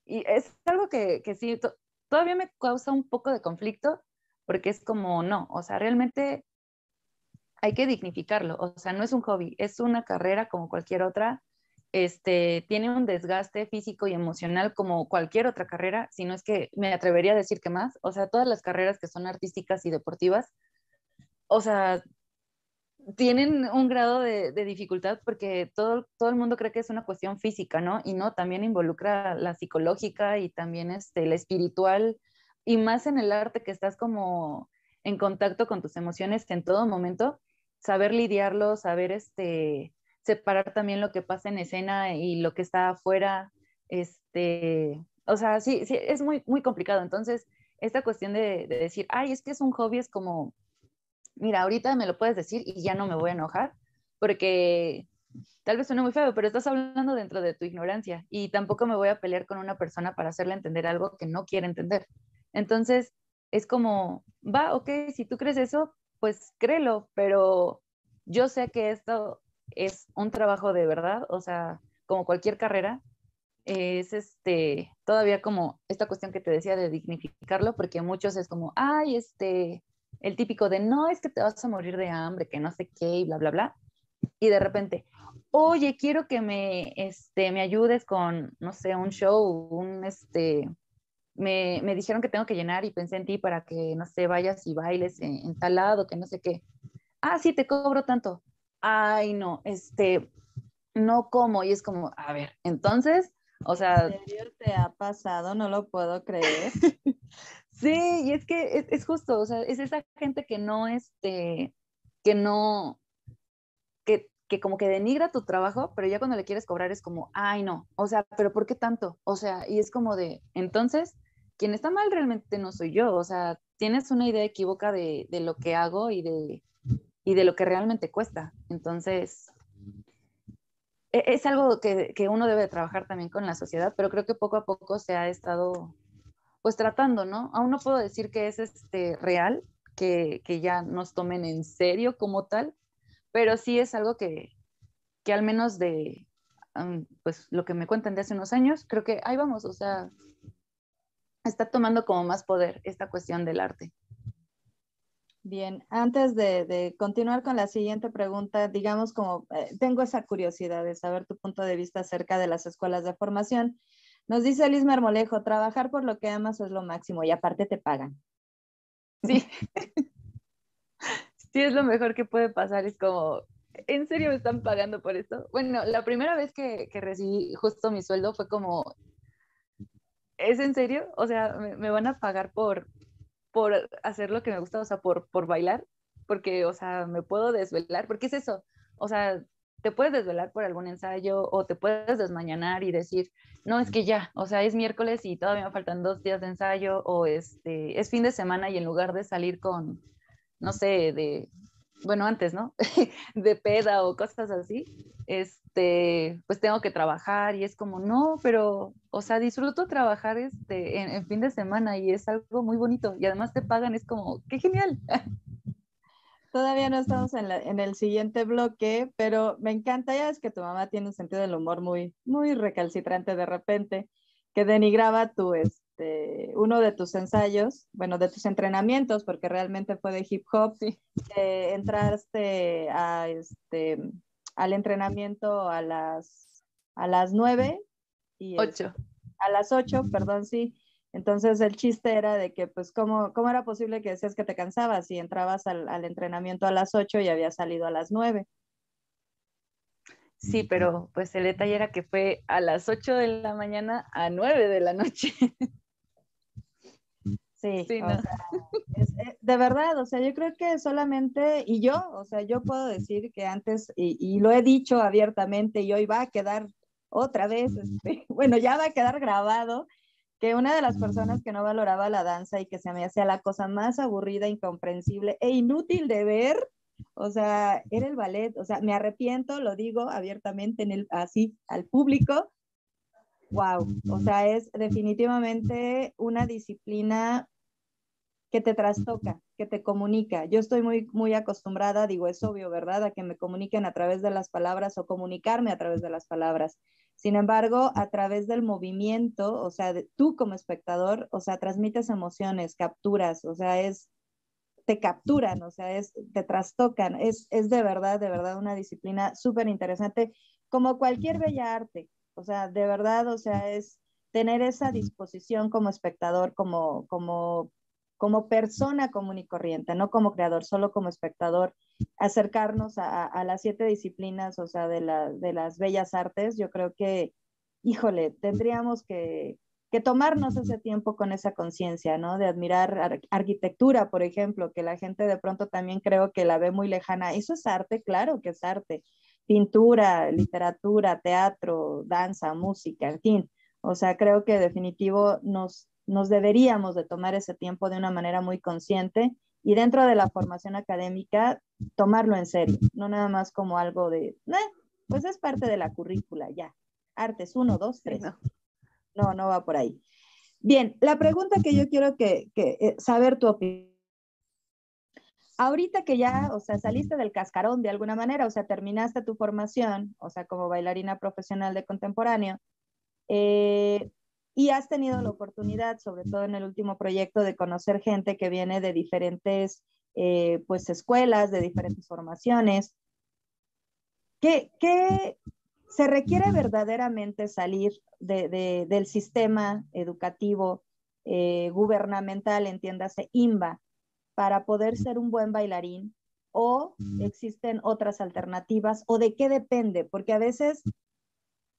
Y es algo que, que sí, todavía me causa un poco de conflicto porque es como, no, o sea, realmente hay que dignificarlo, o sea, no es un hobby, es una carrera como cualquier otra este, tiene un desgaste físico y emocional como cualquier otra carrera, si no es que me atrevería a decir que más, o sea, todas las carreras que son artísticas y deportivas, o sea, tienen un grado de, de dificultad porque todo, todo el mundo cree que es una cuestión física, ¿no? Y no, también involucra la psicológica y también este, la espiritual, y más en el arte que estás como en contacto con tus emociones en todo momento, saber lidiarlo, saber este, separar también lo que pasa en escena y lo que está afuera, este, o sea, sí, sí, es muy, muy complicado. Entonces, esta cuestión de, de, decir, ay, es que es un hobby, es como, mira, ahorita me lo puedes decir y ya no me voy a enojar, porque tal vez suena muy feo, pero estás hablando dentro de tu ignorancia y tampoco me voy a pelear con una persona para hacerle entender algo que no quiere entender. Entonces, es como, va, ok, si tú crees eso, pues créelo, pero yo sé que esto es un trabajo de verdad, o sea, como cualquier carrera, es este, todavía como esta cuestión que te decía de dignificarlo, porque muchos es como, ay, este, el típico de, no, es que te vas a morir de hambre, que no sé qué, y bla, bla, bla. Y de repente, oye, quiero que me, este, me ayudes con, no sé, un show, un, este, me, me, dijeron que tengo que llenar y pensé en ti para que, no sé, vayas y bailes en, en tal lado, que no sé qué. Ah, sí, te cobro tanto. Ay, no, este, no como. Y es como, a ver, entonces, o sea...
¿En serio te ha pasado? No lo puedo creer.
sí, y es que es, es, justo, o sea, es esa gente que no, este, que no, que, que como que denigra tu trabajo, pero ya cuando le quieres cobrar es como, ay, no, o sea, pero ¿por qué tanto? O sea, y es como de, entonces, quien está mal realmente no soy yo, o sea, tienes una idea equívoca de, de lo que hago y de, y de lo que realmente cuesta. Entonces, e, es algo que, que, uno debe trabajar también con la sociedad, pero creo que poco a poco se ha estado pues tratando, ¿no? Aún no puedo decir que es este real, que, que ya nos tomen en serio como tal, pero sí es algo que, que al menos de pues lo que me cuentan de hace unos años, creo que ahí vamos, o sea, está tomando como más poder esta cuestión del arte.
Bien, antes de, de, continuar con la siguiente pregunta, digamos como eh, tengo esa curiosidad de saber tu punto de vista acerca de las escuelas de formación. Nos dice Liz Marmolejo, trabajar por lo que amas es lo máximo y aparte te pagan.
Sí. sí, es lo mejor que puede pasar. Es como, ¿en serio me están pagando por esto? Bueno, la primera vez que, que recibí justo mi sueldo fue como, ¿es en serio? O sea, me, me van a pagar por, por hacer lo que me gusta, o sea, por, por bailar, porque, o sea, me puedo desvelar, porque es eso, o sea, te puedes desvelar por algún ensayo o te puedes desmañanar y decir, no, es que ya, o sea, es miércoles y todavía me faltan dos días de ensayo o este, es fin de semana y en lugar de salir con, no sé, de, bueno, antes, ¿no? de peda o cosas así, este, pues tengo que trabajar y es como, no, pero, o sea, disfruto trabajar este, en, en fin de semana y es algo muy bonito y además te pagan, es como, qué genial.
Todavía no estamos en, la, en, el siguiente bloque, pero me encanta, ya es que tu mamá tiene un sentido del humor muy, muy recalcitrante de repente, que denigraba tu, este, uno de tus ensayos, bueno, de tus entrenamientos, porque realmente fue de hip hop,
sí.
eh, entraste a, este, al entrenamiento a las, a las nueve y
ocho.
a las ocho, perdón, sí. Entonces el chiste era de que, pues, ¿cómo, cómo era posible que decías que te cansabas y entrabas al, al entrenamiento a las 8 y habías salido a las 9?
Sí, pero pues el detalle era que fue a las 8 de la mañana a 9 de la noche.
Sí, sí no. o sea, es, de verdad, o sea, yo creo que solamente, y yo, o sea, yo puedo decir que antes, y, y lo he dicho abiertamente, y hoy va a quedar otra vez, este, bueno, ya va a quedar grabado, que una de las personas que no valoraba la danza y que se me hacía la cosa más aburrida, incomprensible e inútil de ver, o sea, era el ballet, o sea, me arrepiento, lo digo abiertamente en el, así al público. Wow, o sea, es definitivamente una disciplina que te trastoca, que te comunica. Yo estoy muy, muy acostumbrada, digo, es obvio, ¿verdad?, a que me comuniquen a través de las palabras o comunicarme a través de las palabras. Sin embargo, a través del movimiento, o sea, de, tú como espectador, o sea, transmites emociones, capturas, o sea, es, te capturan, o sea, es, te trastocan. Es, es de verdad, de verdad una disciplina súper interesante, como cualquier bella arte. O sea, de verdad, o sea, es tener esa disposición como espectador, como, como como persona común y corriente, no como creador, solo como espectador, acercarnos a, a las siete disciplinas, o sea, de, la, de, las bellas artes, yo creo que, híjole, tendríamos que, que tomarnos ese tiempo con esa conciencia, ¿no? De admirar ar arquitectura, por ejemplo, que la gente de pronto también creo que la ve muy lejana. Eso es arte, claro que es arte. Pintura, literatura, teatro, danza, música, en fin. O sea, creo que definitivo nos, nos deberíamos de tomar ese tiempo de una manera muy consciente y dentro de la formación académica tomarlo en serio, no nada más como algo de, eh, pues es parte de la currícula, ya. Artes, uno, dos, tres. No, no, no va por ahí. Bien, la pregunta que yo quiero que, que eh, saber tu opinión. Ahorita que ya, o sea, saliste del cascarón de alguna manera, o sea, terminaste tu formación, o sea, como bailarina profesional de contemporáneo, eh, y has tenido la oportunidad, sobre todo en el último proyecto, de conocer gente que viene de diferentes, eh, pues, escuelas, de diferentes formaciones. ¿Qué, qué se requiere verdaderamente salir de, del sistema educativo eh, gubernamental, entiéndase, IMBA, para poder ser un buen bailarín? ¿O existen otras alternativas? ¿O de qué depende? Porque a veces,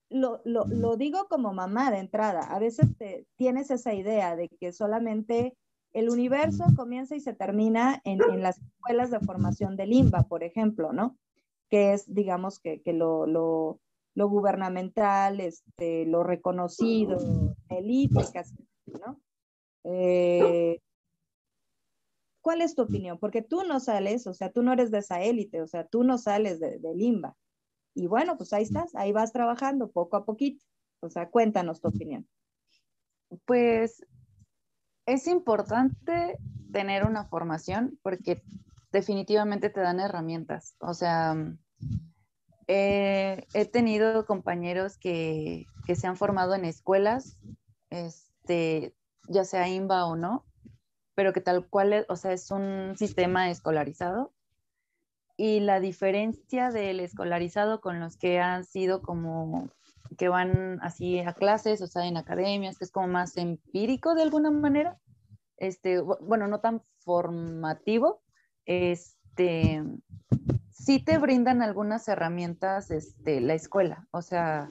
lo, lo, lo digo como mamá de entrada, a veces te, tienes esa idea de que solamente el universo comienza y se termina en, en, las escuelas de formación del IMBA, por ejemplo, ¿no? Que es, digamos, que, que lo, lo, lo, gubernamental, este, lo reconocido, élite, ¿no? Eh, ¿Cuál es tu opinión? Porque tú no sales, o sea, tú no eres de esa élite, o sea, tú no sales de, de Limba. Y bueno, pues ahí estás, ahí vas trabajando poco a poquito. O sea, cuéntanos tu opinión.
Pues es importante tener una formación porque definitivamente te dan herramientas. O sea, eh, he tenido compañeros que, que, se han formado en escuelas, este, ya sea IMBA o no, pero que tal cual, o sea, es un sistema escolarizado. Y la diferencia del escolarizado con los que han sido como que van así a clases, o sea, en academias, que es como más empírico de alguna manera, este, bueno, no tan formativo, este, sí te brindan algunas herramientas, este, la escuela, o sea,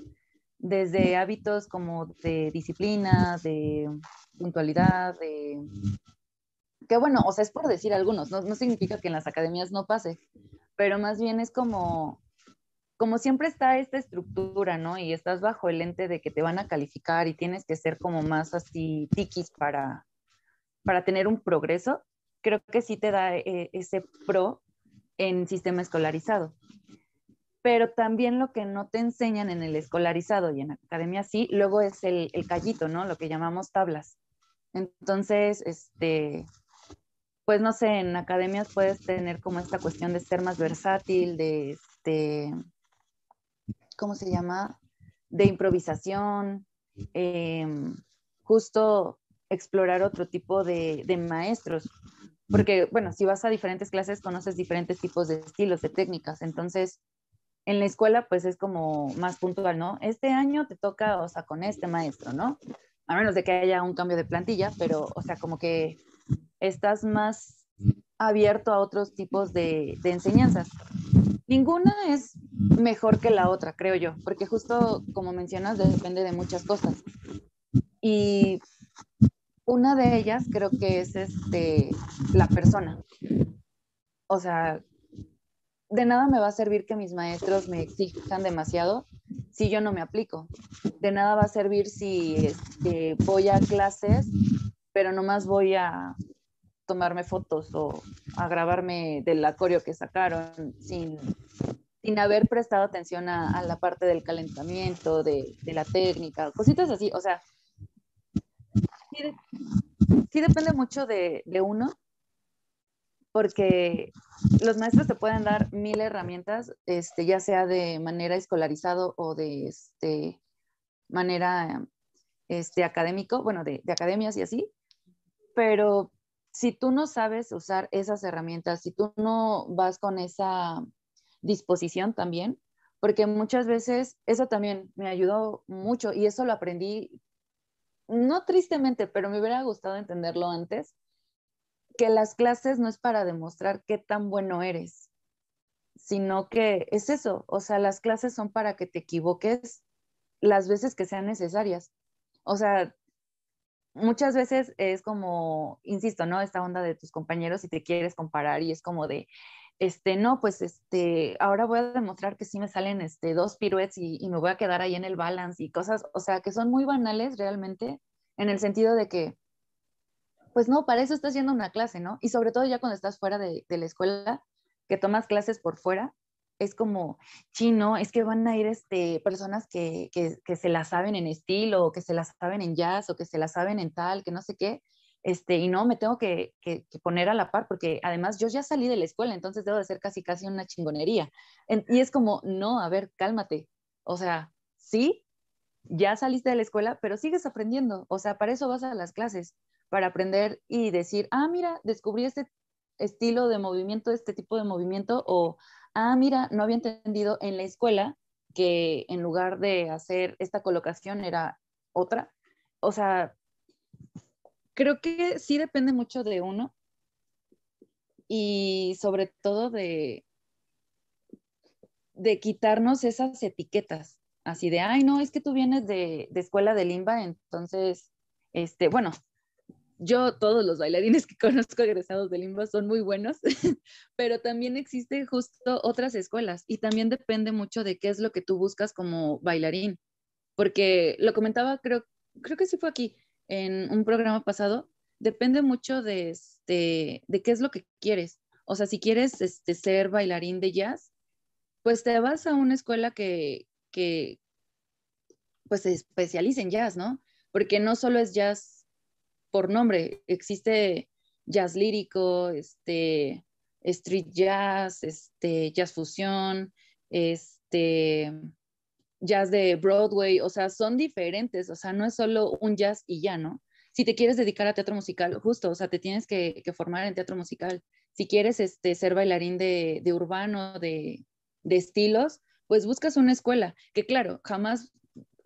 desde hábitos como de disciplina, de puntualidad, de que bueno, o sea, es por decir algunos, no, no significa que en las academias no pase, pero más bien es como, como siempre está esta estructura, ¿no? Y estás bajo el ente de que te van a calificar y tienes que ser como más así tiquis para, para tener un progreso, creo que sí te da eh, ese pro en sistema escolarizado. Pero también lo que no te enseñan en el escolarizado y en academia sí, luego es el, el callito, ¿no? Lo que llamamos tablas. Entonces, este, pues no sé, en academias puedes tener como esta cuestión de ser más versátil, de, este, ¿cómo se llama? De improvisación, eh, justo explorar otro tipo de, de, maestros. Porque, bueno, si vas a diferentes clases, conoces diferentes tipos de estilos, de técnicas. Entonces, en la escuela, pues es como más puntual, ¿no? Este año te toca, o sea, con este maestro, ¿no? A menos de que haya un cambio de plantilla, pero, o sea, como que estás más abierto a otros tipos de, de, enseñanzas. Ninguna es mejor que la otra, creo yo, porque justo como mencionas, depende de muchas cosas. Y una de ellas creo que es este, la persona. O sea, de nada me va a servir que mis maestros me exijan demasiado si yo no me aplico. De nada va a servir si este, voy a clases, pero nomás voy a tomarme fotos o a grabarme del acorio que sacaron sin, sin haber prestado atención a, a la parte del calentamiento, de, de, la técnica, cositas así. O sea, sí, de, sí depende mucho de, de, uno, porque los maestros te pueden dar mil herramientas, este, ya sea de manera escolarizado o de este, manera este, académico, bueno, de, de academias y así, pero si tú no sabes usar esas herramientas, si tú no vas con esa disposición también, porque muchas veces eso también me ayudó mucho y eso lo aprendí, no tristemente, pero me hubiera gustado entenderlo antes, que las clases no es para demostrar qué tan bueno eres, sino que es eso, o sea, las clases son para que te equivoques las veces que sean necesarias. O sea, muchas veces es como, insisto, ¿no? Esta onda de tus compañeros y te quieres comparar y es como de, este, no, pues, este, ahora voy a demostrar que sí me salen, este, dos piruetes y, me voy a quedar ahí en el balance y cosas, o sea, que son muy banales realmente, en el sentido de que, pues no, para eso estás haciendo una clase, ¿no? Y sobre todo ya cuando estás fuera de la escuela, que tomas clases por fuera, es como, chino, es que van a ir este, personas que, que, que, se la saben en estilo, o que se la saben en jazz, o que se la saben en tal, que no sé qué. este, y no, me tengo que, que, poner a la par, porque además yo ya salí de la escuela, entonces debo de ser casi, casi una chingonería. y es como, no, a ver, cálmate. O sea, sí, ya saliste de la escuela, pero sigues aprendiendo. O sea, para eso vas a las clases, para aprender y decir, ah, mira, descubrí este estilo de movimiento, este tipo de movimiento, o, ah, mira, no había entendido en la escuela que en lugar de hacer esta colocación era otra. O sea, creo que sí depende mucho de uno y sobre todo de, de quitarnos esas etiquetas, así de, ay, no, es que tú vienes de, de escuela de limba, entonces, este, bueno, yo, todos los bailarines que conozco egresados de Limba son muy buenos, pero también existe justo otras escuelas y también depende mucho de qué es lo que tú buscas como bailarín, porque lo comentaba, creo, creo que sí fue aquí, en un programa pasado, depende mucho de, este, de qué es lo que quieres. O sea, si quieres este, ser bailarín de jazz, pues te vas a una escuela que, que pues se especialice en jazz, ¿no? Porque no solo es jazz por nombre. Existe jazz lírico, este, street jazz, este, jazz fusión, este, jazz de Broadway, o sea, son diferentes, o sea, no es solo un jazz y ya, ¿no? Si te quieres dedicar a teatro musical, justo, o sea, te tienes que, formar en teatro musical. Si quieres este, ser bailarín de, urbano, de, de, estilos, pues buscas una escuela, que claro, jamás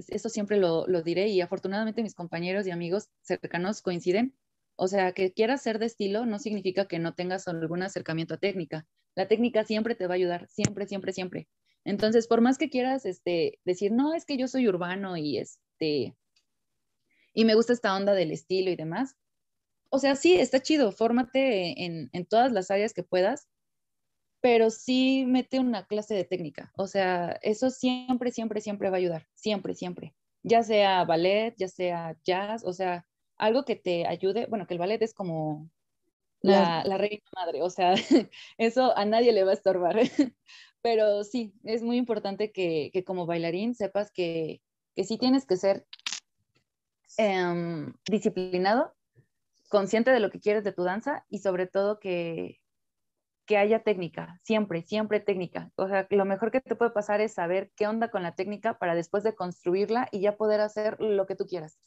eso siempre lo, diré y afortunadamente mis compañeros y amigos cercanos coinciden. O sea, que quieras ser de estilo no significa que no tengas algún acercamiento a técnica. La técnica siempre te va a ayudar, siempre, siempre, siempre. Entonces, por más que quieras este, decir, no, es que yo soy urbano y, este, y me gusta esta onda del estilo y demás, o sea, sí, está chido, fórmate en, en todas las áreas que puedas, pero sí mete una clase de técnica. O sea, eso siempre, siempre, siempre va a ayudar. Siempre, siempre. Ya sea ballet, ya sea jazz, o sea, algo que te ayude. Bueno, que el ballet es como la, reina madre, o sea, eso a nadie le va a estorbar. Pero sí, es muy importante que, como bailarín sepas que, que sí tienes que ser em, disciplinado, consciente de lo que quieres de tu danza y sobre todo que, que haya técnica, siempre, siempre técnica. O sea, lo mejor que te puede pasar es saber qué onda con la técnica para después de construirla y ya poder hacer lo que tú quieras.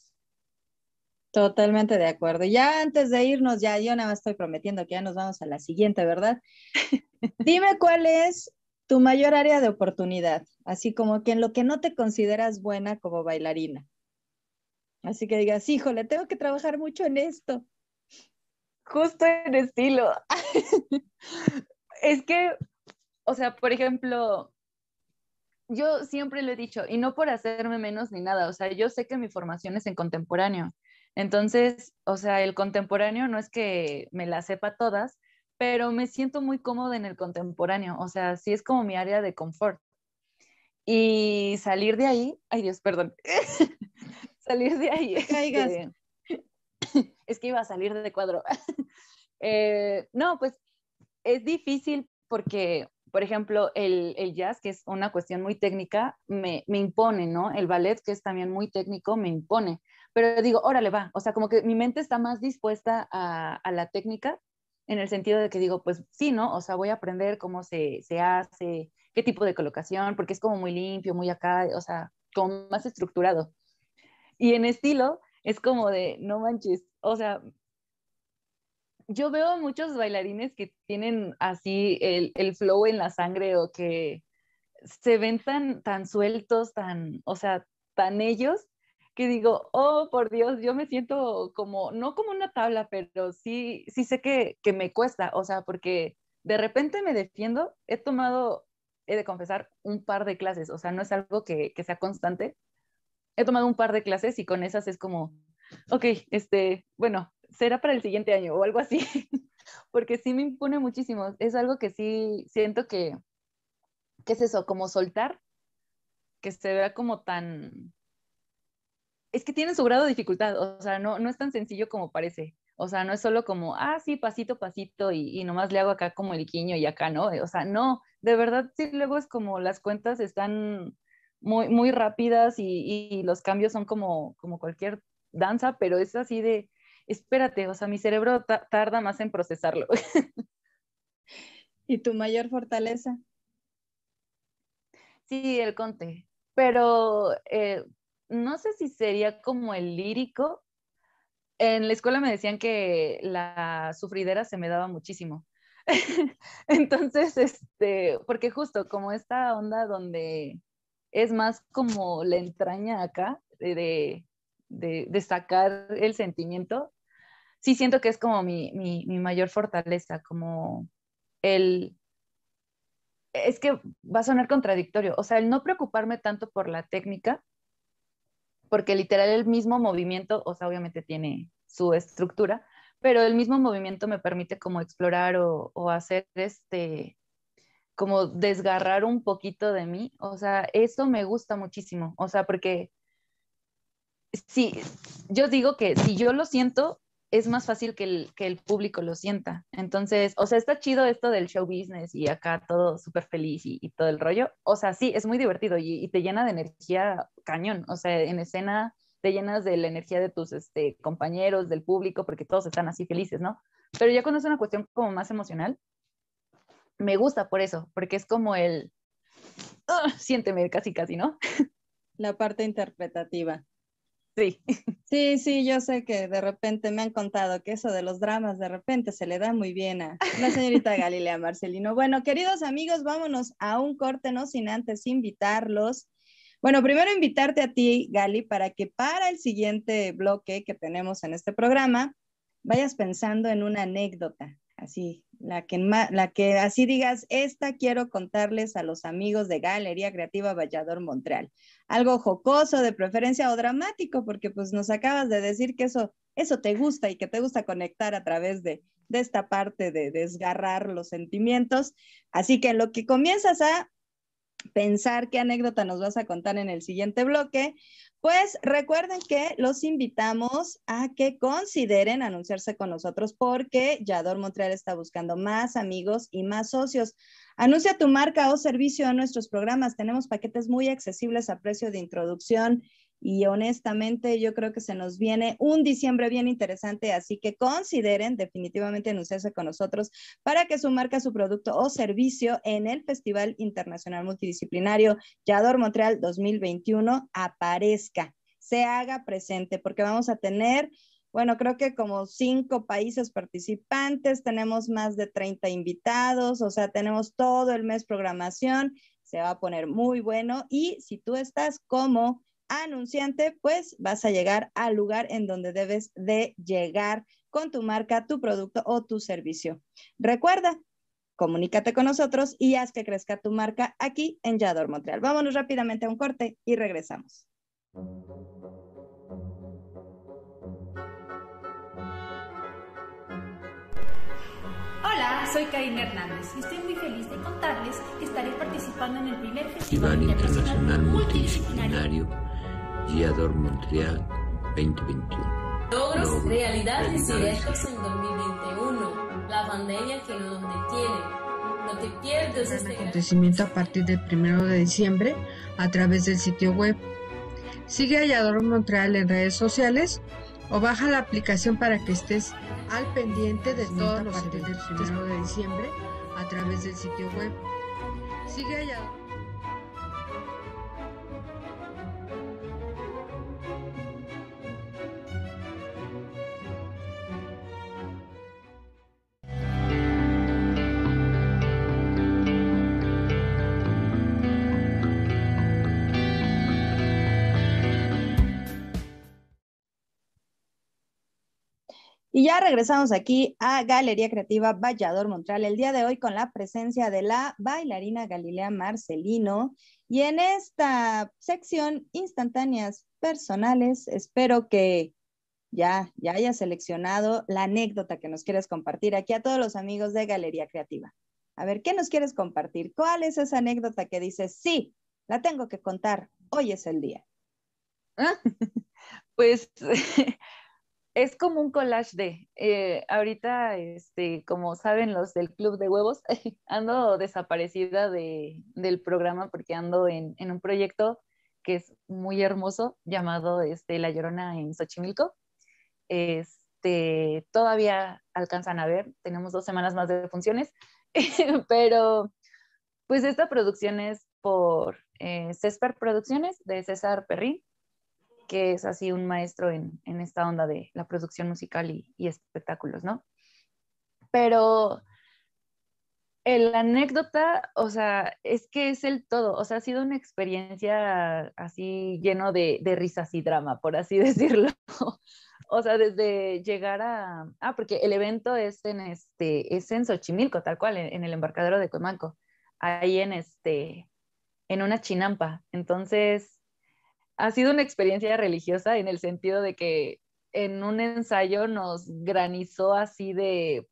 Totalmente de acuerdo. Ya antes de irnos, ya yo nada más estoy prometiendo que ya nos vamos a la siguiente, ¿verdad? Dime cuál es tu mayor área de oportunidad, así como que en lo que no te consideras buena como bailarina. Así que digas, híjole, tengo que trabajar mucho en esto
justo en estilo. es que, o sea, por ejemplo, yo siempre lo he dicho, y no por hacerme menos ni nada, o sea, yo sé que mi formación es en contemporáneo. Entonces, o sea, el contemporáneo no es que me la sepa todas, pero me siento muy cómoda en el contemporáneo, o sea, sí es como mi área de confort. Y salir de ahí, ay Dios, perdón, salir de ahí. Este, es que iba a salir de cuadro. Eh, no, pues es difícil porque, por ejemplo, el, jazz, que es una cuestión muy técnica, me, me, impone, ¿no? El ballet, que es también muy técnico, me impone. Pero digo, órale, va. O sea, como que mi mente está más dispuesta a, a la técnica en el sentido de que digo, pues sí, ¿no? O sea, voy a aprender cómo se, se hace, qué tipo de colocación, porque es como muy limpio, muy acá, o sea, como más estructurado. Y en estilo, es como de, no manches, o sea, yo veo muchos bailarines que tienen así el, el, flow en la sangre o que se ven tan, tan sueltos, tan, o sea, tan ellos, que digo, oh, por Dios, yo me siento como, no como una tabla, pero sí, sí sé que, que me cuesta, o sea, porque de repente me defiendo, he tomado, he de confesar, un par de clases, o sea, no es algo que, que sea constante, he tomado un par de clases y con esas es como, ok, este, bueno, será para el siguiente año o algo así, porque sí me impone muchísimo. Es algo que sí siento que, ¿qué es eso? Como soltar, que se vea como tan... Es que tiene su grado de dificultad, o sea, no, no es tan sencillo como parece. O sea, no es solo como, ah, sí, pasito, pasito, y, y nomás le hago acá como el quiño y acá, ¿no? O sea, no, de verdad sí, luego es como las cuentas están muy, muy rápidas y, y los cambios son como, como cualquier danza, pero es así de, espérate, o sea, mi cerebro tarda más en procesarlo.
¿Y tu mayor fortaleza?
Sí, el conte, pero eh, no sé si sería como el lírico. En la escuela me decían que la sufridera se me daba muchísimo. Entonces, este, porque justo como esta onda donde es más como la entraña acá de, de, sacar el sentimiento, sí siento que es como mi, mi, mi mayor fortaleza, como el, es que va a sonar contradictorio, o sea, el no preocuparme tanto por la técnica, porque literal el mismo movimiento, o sea, obviamente tiene su estructura, pero el mismo movimiento me permite como explorar o, o hacer este, como desgarrar un poquito de mí, o sea, eso me gusta muchísimo, o sea, porque sí, yo digo que si yo lo siento, es más fácil que el, que el público lo sienta. Entonces, o sea, está chido esto del show business y acá todo súper feliz y, todo el rollo. O sea, sí, es muy divertido y, te llena de energía cañón. O sea, en escena te llenas de la energía de tus este, compañeros, del público, porque todos están así felices, ¿no? Pero ya cuando es una cuestión como más emocional, me gusta por eso, porque es como el, ¡ah! siénteme casi, casi, ¿no?
La parte interpretativa.
Sí.
Sí, sí, yo sé que de repente me han contado que eso de los dramas de repente se le da muy bien a la señorita Galilea Marcelino. Bueno, queridos amigos, vámonos a un corte, no sin antes invitarlos. Bueno, primero invitarte a ti, Gali, para que para el siguiente bloque que tenemos en este programa, vayas pensando en una anécdota, así, la que, la que así digas, esta quiero contarles a los amigos de Galería Creativa Vallador Montreal. Algo jocoso, de preferencia o dramático, porque pues nos acabas de decir que eso, eso te gusta y que te gusta conectar a través de, de esta parte de desgarrar los sentimientos. Así que en lo que comienzas a pensar qué anécdota nos vas a contar en el siguiente bloque, pues recuerden que los invitamos a que consideren anunciarse con nosotros porque Yador Montreal está buscando más amigos y más socios. Anuncia tu marca o servicio en nuestros programas. Tenemos paquetes muy accesibles a precio de introducción y honestamente yo creo que se nos viene un diciembre bien interesante, así que consideren definitivamente anunciarse con nosotros para que su marca, su producto o servicio en el Festival Internacional Multidisciplinario Yador Montreal 2021 aparezca, se haga presente, porque vamos a tener bueno, creo que como cinco países participantes, tenemos más de 30 invitados, o sea, tenemos todo el mes programación, se va a poner muy bueno y si tú estás como anunciante, pues vas a llegar al lugar en donde debes de llegar con tu marca, tu producto o tu servicio. Recuerda, comunícate con nosotros y haz que crezca tu marca aquí en Yador Montreal. Vámonos rápidamente a un corte y regresamos.
Hola, soy Karina Hernández y estoy muy feliz de contarles que estaré participando en el primer Festival Internacional Multidisciplinario
Guiador Montreal 2021.
Logros, realidades y retos en 2021. La pandemia que no nos detiene. No te pierdas este
acontecimiento a partir del 1 de diciembre a través del sitio web. Sigue a Montreal en redes sociales o baja la aplicación para que estés al pendiente de todo a partir del 1 de diciembre a través del sitio web. Sigue a
ya regresamos aquí a Galería Creativa Vallador Montreal el día de hoy con la presencia de la bailarina Galilea Marcelino. Y en esta sección instantáneas personales, espero que ya, ya hayas seleccionado la anécdota que nos quieres compartir aquí a todos los amigos de Galería Creativa. A ver, ¿qué nos quieres compartir? ¿Cuál es esa anécdota que dices, sí, la tengo que contar, hoy es el día?
pues es como un collage de, eh, ahorita, este, como saben los del Club de Huevos, ando desaparecida de, del programa porque ando en, en, un proyecto que es muy hermoso llamado este, La Llorona en Xochimilco. Este, todavía alcanzan a ver, tenemos dos semanas más de funciones, pero pues esta producción es por eh, César Producciones de César Perrín, que es así un maestro en, en esta onda de la producción musical y, y espectáculos, ¿no? Pero la anécdota, o sea, es que es el todo, o sea, ha sido una experiencia así lleno de, de risas y drama, por así decirlo. o sea, desde llegar a, ah, porque el evento es en este, es en Xochimilco, tal cual, en, el embarcadero de Cuemanco, ahí en este, en una chinampa. Entonces, ha sido una experiencia religiosa en el sentido de que en un ensayo nos granizó así de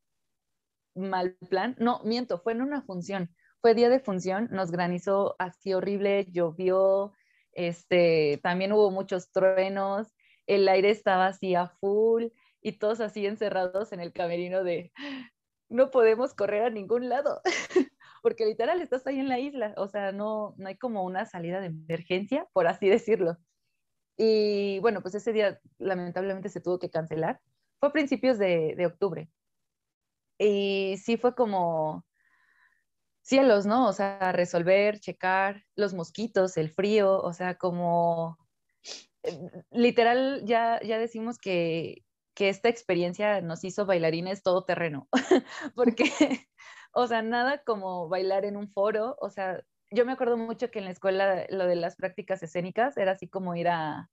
mal plan. No, miento, fue en una función. Fue día de función, nos granizó así horrible, llovió, este, también hubo muchos truenos, el aire estaba así a full y todos así encerrados en el camerino de no podemos correr a ningún lado, porque literal estás ahí en la isla, o sea, no, no hay como una salida de emergencia, por así decirlo. Y bueno, pues ese día lamentablemente se tuvo que cancelar. Fue a principios de, de octubre. Y sí fue como cielos, ¿no? O sea, resolver, checar los mosquitos, el frío, o sea, como eh, literal ya, ya decimos que, que esta experiencia nos hizo bailarines todo terreno, porque, o sea, nada como bailar en un foro, o sea, yo me acuerdo mucho que en la escuela lo de las prácticas escénicas era así como ir a,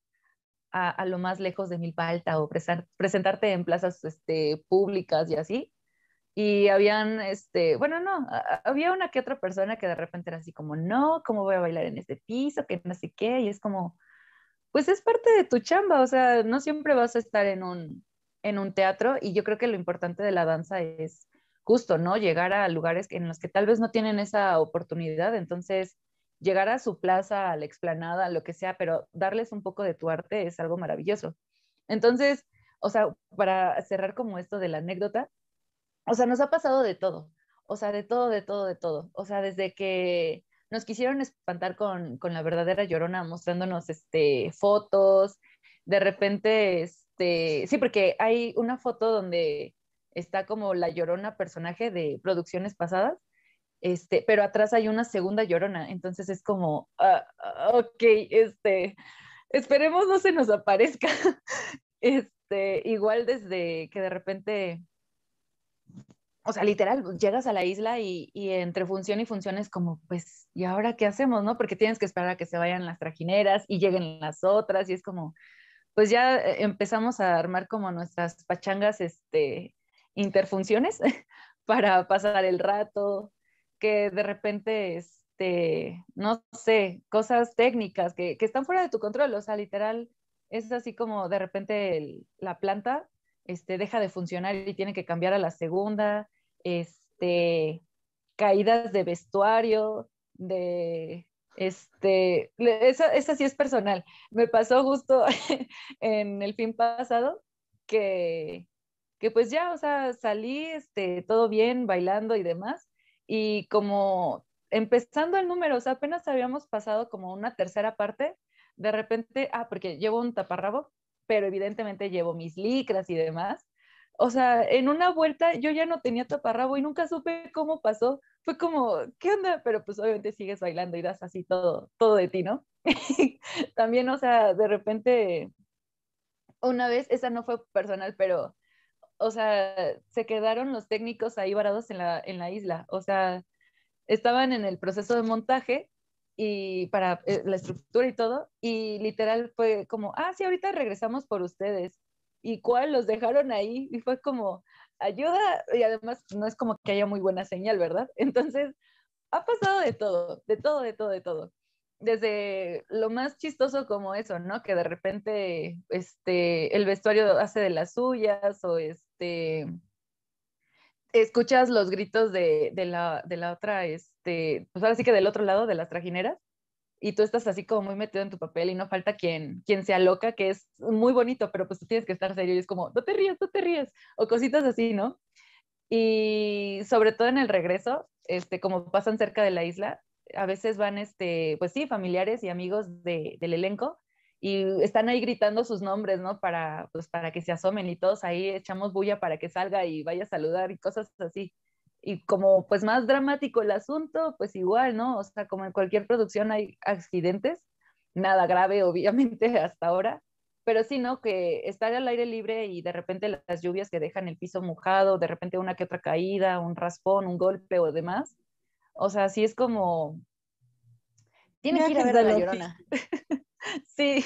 a, lo más lejos de Milpa Alta o presentarte en plazas este, públicas y así, y habían, este, bueno, no, había una que otra persona que de repente era así como, no, ¿cómo voy a bailar en este piso? Que no sé qué, y es como, pues es parte de tu chamba, o sea, no siempre vas a estar en un, en un teatro y yo creo que lo importante de la danza es justo, ¿no? Llegar a lugares en los que tal vez no tienen esa oportunidad, entonces llegar a su plaza, a la explanada, lo que sea, pero darles un poco de tu arte es algo maravilloso. Entonces, o sea, para cerrar como esto de la anécdota, o sea, nos ha pasado de todo, o sea, de todo, de todo, de todo. O sea, desde que nos quisieron espantar con, la verdadera llorona mostrándonos este, fotos, de repente, este, sí, porque hay una foto donde está como la llorona personaje de producciones pasadas, este, pero atrás hay una segunda llorona, entonces es como, ah, ok, este, esperemos no se nos aparezca. Este, igual desde que de repente o sea, literal, llegas a la isla y, entre función y función es como, pues, ¿y ahora qué hacemos, no? Porque tienes que esperar a que se vayan las trajineras y lleguen las otras y es como, pues ya eh, empezamos a armar como nuestras pachangas, este, interfunciones para pasar el rato, que de repente, este, no sé, cosas técnicas que, están fuera de tu control, o sea, literal, es así como de repente la planta este, deja de funcionar y tiene que cambiar a la segunda, este, caídas de vestuario, de, este, esa, esa sí es personal. Me pasó justo en el fin pasado que, que pues ya, o sea, salí, este, todo bien, bailando y demás, y como empezando el número, o sea, apenas habíamos pasado como una tercera parte, de repente, ah, porque llevo un taparrabo, pero evidentemente llevo mis licras y demás. O sea, en una vuelta yo ya no tenía taparrabo y nunca supe cómo pasó. Fue como, ¿qué onda? Pero pues obviamente sigues bailando y das así todo, todo de ti, ¿no? También, o sea, de repente, una vez, esa no fue personal, pero, o sea, se quedaron los técnicos ahí varados en la, en la isla. O sea, estaban en el proceso de montaje y para eh, la estructura y todo, y literal fue como, ah, sí, ahorita regresamos por ustedes. ¿Y cuál? Los dejaron ahí y fue como, ayuda, y además no es como que haya muy buena señal, ¿verdad? Entonces, ha pasado de todo, de todo, de todo, de todo. Desde lo más chistoso como eso, ¿no? Que de repente este, el vestuario hace de las suyas o este, escuchas los gritos de, de, la, de la otra, este, pues ahora sí que del otro lado de las trajineras, y tú estás así como muy metido en tu papel y no falta quien, quien sea loca, que es muy bonito, pero pues tú tienes que estar serio y es como, no te rías, no te rías, o cositas así, ¿no? Y sobre todo en el regreso, este, como pasan cerca de la isla, a veces van, este, pues sí, familiares y amigos de, del elenco, y están ahí gritando sus nombres, ¿no? Para, pues, para que se asomen y todos ahí echamos bulla para que salga y vaya a saludar y cosas así. Y como pues más dramático el asunto, pues igual, ¿no? O sea, como en cualquier producción hay accidentes, nada grave obviamente hasta ahora, pero sí, ¿no? Que estar al aire libre y de repente las lluvias que dejan el piso mojado, de repente una que otra caída, un raspón, un golpe o demás, o sea, sí es como... Tiene que ir a ver la llorona. sí.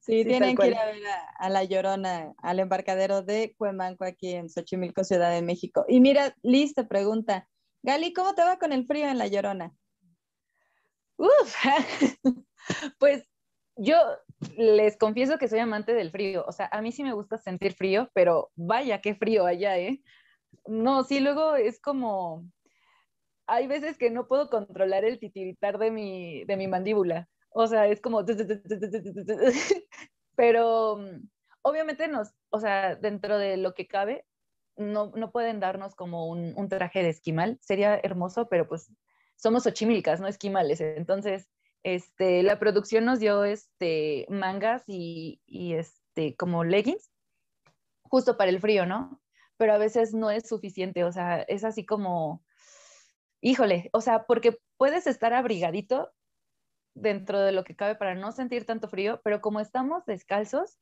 Sí, tienen que ir a ver a, La Llorona, al embarcadero de Cuemanco aquí en Xochimilco, Ciudad de México. Y mira, Liz te pregunta, Gali, ¿cómo te va con el frío en La Llorona?
Uf, pues yo les confieso que soy amante del frío. O sea, a mí sí me gusta sentir frío, pero vaya qué frío allá, ¿eh? No, sí, luego es como, hay veces que no puedo controlar el titiritar de mi, de mi mandíbula. O sea, es como... Pero obviamente nos, o sea, dentro de lo que cabe, no, no pueden darnos como un, un, traje de esquimal. Sería hermoso, pero pues somos ochimilcas, no esquimales. Entonces, este, la producción nos dio este, mangas y, y este, como leggings, justo para el frío, ¿no? Pero a veces no es suficiente, o sea, es así como, híjole, o sea, porque puedes estar abrigadito dentro de lo que cabe para no sentir tanto frío, pero como estamos descalzos,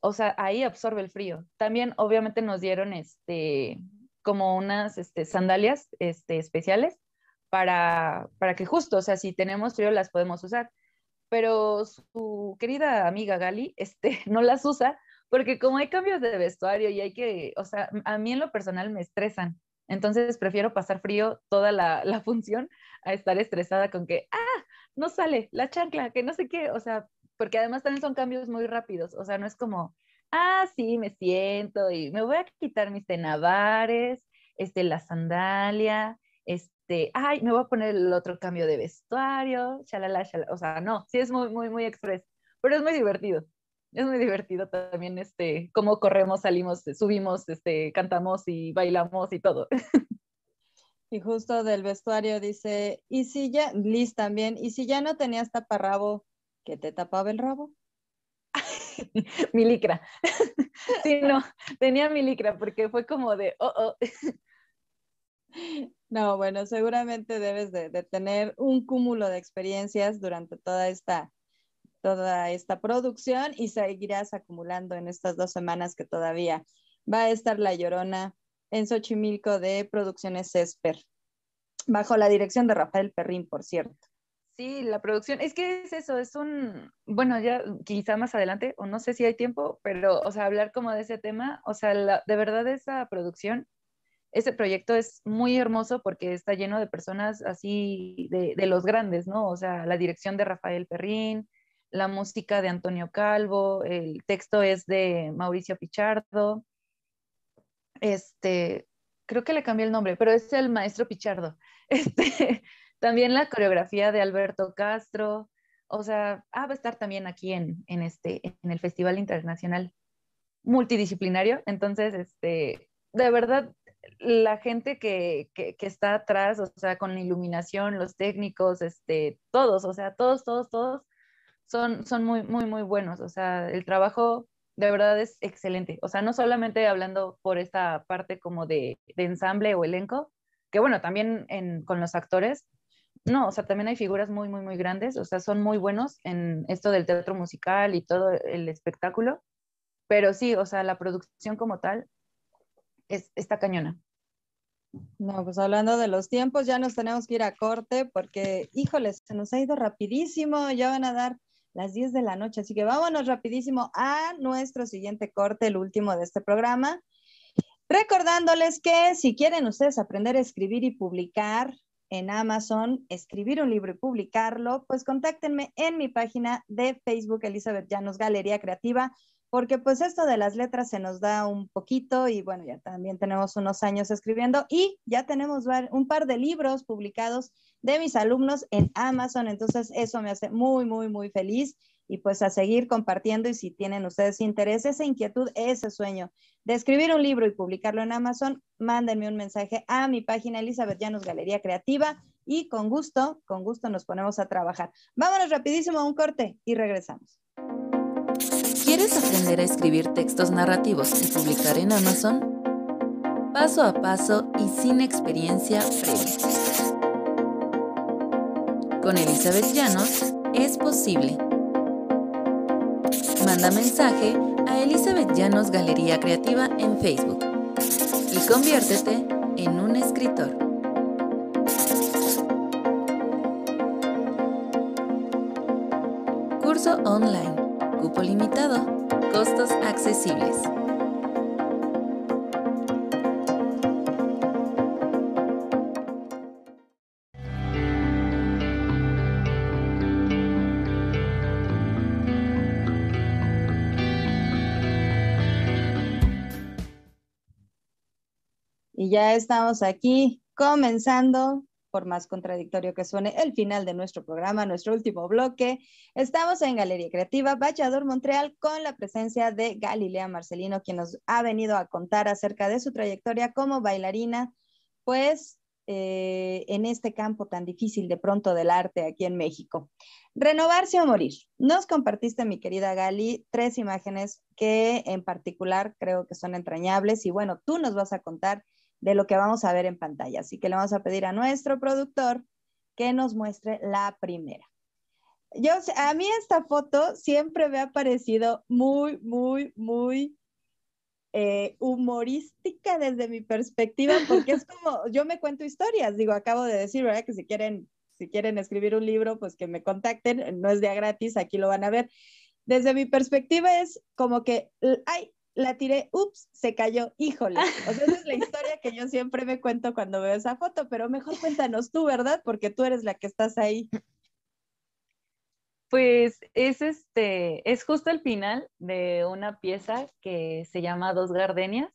o sea, ahí absorbe el frío. También obviamente nos dieron este como unas este, sandalias este, especiales para, para que justo, o sea, si tenemos frío las podemos usar. Pero su querida amiga Gali este, no las usa porque como hay cambios de vestuario y hay que, o sea, a mí en lo personal me estresan. Entonces prefiero pasar frío toda la, la función a estar estresada con que, ah, no sale, la chancla, que no sé qué, o sea, porque además también son cambios muy rápidos, o sea, no es como, ah, sí, me siento y me voy a quitar mis tenavares, este, la sandalia, este, ay, me voy a poner el otro cambio de vestuario, chalala, chalala, o sea, no, sí es muy, muy, muy express, pero es muy divertido. Es muy divertido también, este, cómo corremos, salimos, subimos, este, cantamos y bailamos y todo.
Y justo del vestuario dice, y si ya, Liz también, y si ya no tenías taparrabo, ¿qué te tapaba el rabo?
mi licra. sí, no, tenía mi licra porque fue como de, oh, oh.
no, bueno, seguramente debes de, de, tener un cúmulo de experiencias durante toda esta, toda esta producción y seguirás acumulando en estas dos semanas que todavía va a estar La Llorona en Xochimilco de Producciones Esper, bajo la dirección de Rafael Perrín, por cierto.
Sí, la producción, es que es eso, es un, bueno, ya quizá más adelante, o no sé si hay tiempo, pero, o sea, hablar como de ese tema, o sea, de verdad esa producción, ese proyecto es muy hermoso porque está lleno de personas así, de, de los grandes, ¿no? O sea, la dirección de Rafael Perrín, la música de Antonio Calvo, el texto es de Mauricio Pichardo, este, creo que le cambié el nombre, pero es el maestro Pichardo. Este, también la coreografía de Alberto Castro, o sea, ah, va a estar también aquí en, en, este, en el Festival Internacional Multidisciplinario. Entonces, este, de verdad, la gente que, que, que, está atrás, o sea, con la iluminación, los técnicos, este, todos, o sea, todos, todos, todos son, son muy, muy, muy buenos. O sea, el trabajo de verdad es excelente. O sea, no solamente hablando por esta parte como de, de ensamble o elenco, que bueno, también en, con los actores, no, o sea, también hay figuras muy, muy, muy grandes, o sea, son muy buenos en esto del teatro musical y todo el espectáculo, pero sí, o sea, la producción como tal es, está cañona.
No, pues hablando de los tiempos, ya nos tenemos que ir a corte porque, híjoles, se nos ha ido rapidísimo, ya van a dar las 10 de la noche. Así que vámonos rapidísimo a nuestro siguiente corte, el último de este programa. Recordándoles que si quieren ustedes aprender a escribir y publicar en Amazon, escribir un libro y publicarlo, pues contáctenme en mi página de Facebook, Elizabeth Llanos Galería Creativa, porque pues esto de las letras se nos da un poquito y bueno, ya también tenemos unos años escribiendo y ya tenemos un par de libros publicados de mis alumnos en Amazon. Entonces, eso me hace muy, muy, muy feliz y pues a seguir compartiendo y si tienen ustedes interés, esa inquietud, ese sueño de escribir un libro y publicarlo en Amazon, mándenme un mensaje a mi página Elizabeth Llanos Galería Creativa y con gusto, con gusto nos ponemos a trabajar. Vámonos rapidísimo a un corte y regresamos.
¿Quieres aprender a escribir textos narrativos y publicar en Amazon? Paso a paso y sin experiencia previa. Con Elizabeth Llanos es posible. Manda mensaje a Elizabeth Llanos Galería Creativa en Facebook y conviértete en un escritor. Curso online Cupo limitado. Costos accesibles.
Y ya estamos aquí comenzando por más contradictorio que suene, el final de nuestro programa, nuestro último bloque. Estamos en Galería Creativa Vallador Montreal con la presencia de Galilea Marcelino, quien nos ha venido a contar acerca de su trayectoria como bailarina, pues eh, en este campo tan difícil de pronto del arte aquí en México. Renovarse o morir. Nos compartiste, mi querida Gali, tres imágenes que en particular creo que son entrañables y bueno, tú nos vas a contar de lo que vamos a ver en pantalla. Así que le vamos a pedir a nuestro productor que nos muestre la primera. Yo, a mí esta foto siempre me ha parecido muy, muy, muy eh, humorística desde mi perspectiva, porque es como, yo me cuento historias, digo, acabo de decir, ¿verdad? Que si quieren, si quieren escribir un libro, pues que me contacten, no es de gratis, aquí lo van a ver. Desde mi perspectiva es como que, ay, la tiré, ups, se cayó, híjole. O sea, esa es la historia que yo siempre me cuento cuando veo esa foto, pero mejor cuéntanos tú, ¿verdad? Porque tú eres la que estás ahí.
Pues es este, es justo el final de una pieza que se llama Dos Gardenias,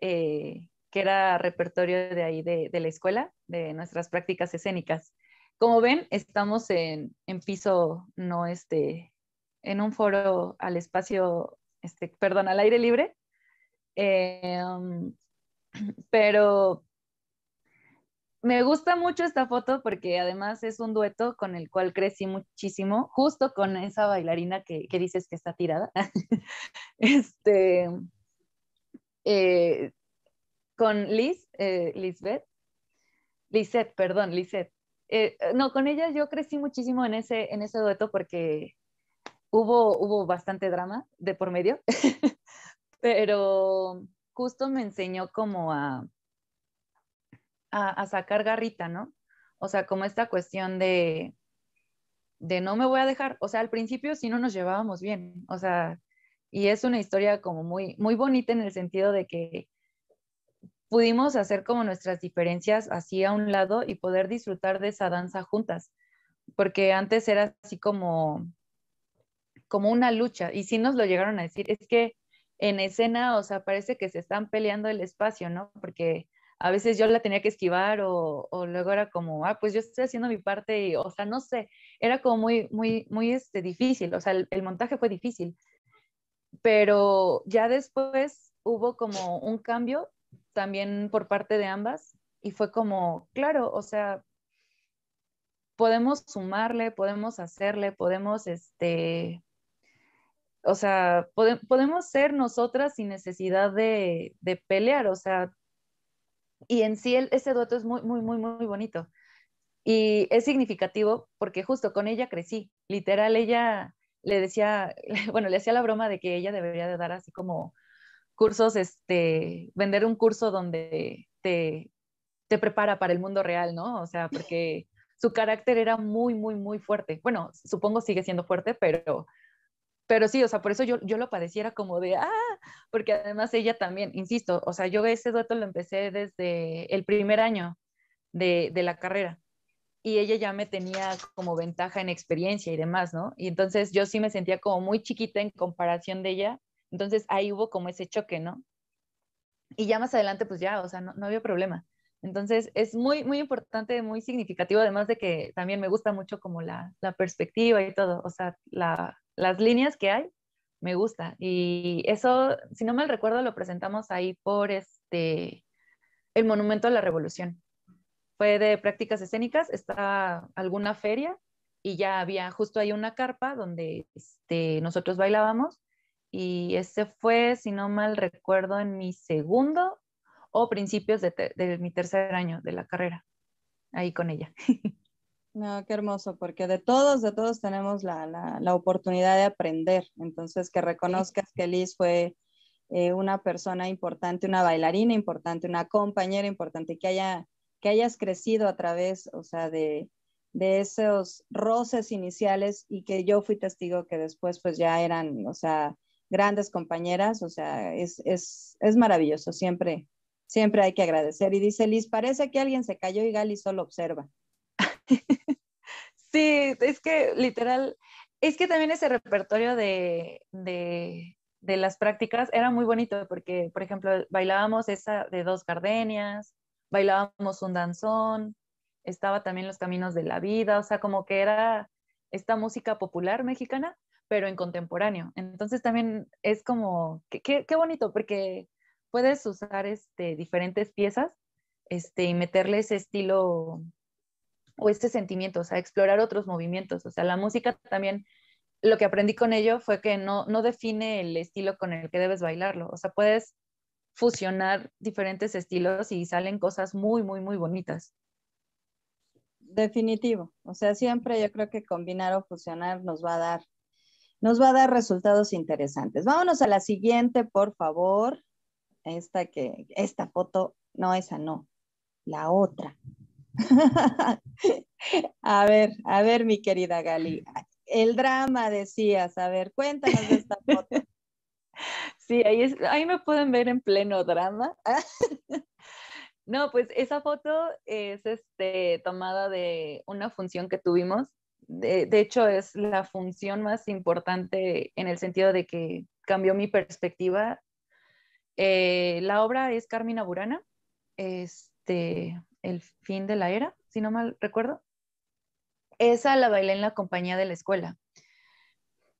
eh, que era repertorio de ahí de, la escuela, de nuestras prácticas escénicas. Como ven, estamos en, en piso, no este, en un foro al espacio este, perdón, al aire libre. Em, pero me gusta mucho esta foto porque además es un dueto con el cual crecí muchísimo, justo con esa bailarina que, dices que está tirada. este, eh, con Liz, eh, Lisbeth, Lisette, perdón, Lisette. Eh, no, con ella yo crecí muchísimo en ese, en ese dueto porque hubo, hubo bastante drama de por medio, pero justo me enseñó como a, a, sacar garrita, ¿no? O sea, como esta cuestión de, de no me voy a dejar, o sea, al principio sí no nos llevábamos bien, o sea, y es una historia como muy, muy bonita en el sentido de que pudimos hacer como nuestras diferencias así a un lado y poder disfrutar de esa danza juntas, porque antes era así como, como una lucha. Y sí nos lo llegaron a decir, es que en escena, o sea, parece que se están peleando el espacio, ¿no? Porque a veces yo la tenía que esquivar o, luego era como, ah, pues yo estoy haciendo mi parte y, o sea, no sé, era como muy, muy, muy este, difícil, o sea, el, el montaje fue difícil. Pero ya después hubo como un cambio también por parte de ambas y fue como, claro, o sea, podemos sumarle, podemos hacerle, podemos, este, o sea, podemos ser nosotras sin necesidad de, pelear, o sea, y en sí ese dueto es muy, muy, muy, muy bonito. Y es significativo porque justo con ella crecí, literal, ella le decía, bueno, le hacía la broma de que ella debería de dar así como cursos, este, vender un curso donde te, te prepara para el mundo real, ¿no? O sea, porque su carácter era muy, muy, muy fuerte. Bueno, supongo sigue siendo fuerte, pero pero sí, o sea, por eso yo, yo lo padeciera como de, ah, porque además ella también, insisto, o sea, yo ese dueto lo empecé desde el primer año de, de, la carrera y ella ya me tenía como ventaja en experiencia y demás, ¿no? Y entonces yo sí me sentía como muy chiquita en comparación de ella, entonces ahí hubo como ese choque, ¿no? Y ya más adelante, pues ya, o sea, no, no había problema. Entonces es muy, muy importante, muy significativo, además de que también me gusta mucho como la, la perspectiva y todo, o sea, la, las líneas que hay, me gusta. Y eso, si no mal recuerdo, lo presentamos ahí por este, el Monumento a la Revolución. fue de prácticas escénicas, estaba alguna feria y ya había justo ahí una carpa donde este, nosotros bailábamos y ese fue, si no mal recuerdo, en mi segundo o principios de, de mi tercer año de la carrera, ahí con ella.
No, qué hermoso, porque de todos, de todos tenemos la, la, la oportunidad de aprender. Entonces, que reconozcas que Liz fue eh, una persona importante, una bailarina importante, una compañera importante, que, haya, que hayas crecido a través, o sea, de, de esos roces iniciales y que yo fui testigo que después pues ya eran, o sea, grandes compañeras, o sea, es, es, es maravilloso, siempre, siempre hay que agradecer. Y dice Liz, parece que alguien se cayó y Gali solo observa.
Sí, es que literal, es que también ese repertorio de, de, las prácticas era muy bonito porque, por ejemplo, bailábamos esa de dos gardenias, bailábamos un danzón, estaba también los caminos de la vida, o sea, como que era esta música popular mexicana, pero en contemporáneo. Entonces también es como, qué, qué bonito, porque puedes usar este, diferentes piezas este, y meterle ese estilo o este sentimiento, o sea, explorar otros movimientos. O sea, la música también, lo que aprendí con ello fue que no, no define el estilo con el que debes bailarlo. O sea, puedes fusionar diferentes estilos y salen cosas muy, muy, muy bonitas.
Definitivo. O sea, siempre yo creo que combinar o fusionar nos va a dar, nos va a dar resultados interesantes. Vámonos a la siguiente, por favor. Esta que, esta foto, no, esa no, la otra. a ver, a ver, mi querida Gali. El drama, decías. A ver, cuéntanos de esta foto.
Sí, ahí, es, ahí me pueden ver en pleno drama. no, pues esa foto es este, tomada de una función que tuvimos. De, de, hecho, es la función más importante en el sentido de que cambió mi perspectiva. Eh, la obra es Carmina Burana. Este, el fin de la era, si no mal recuerdo. Esa la bailé en la compañía de la escuela.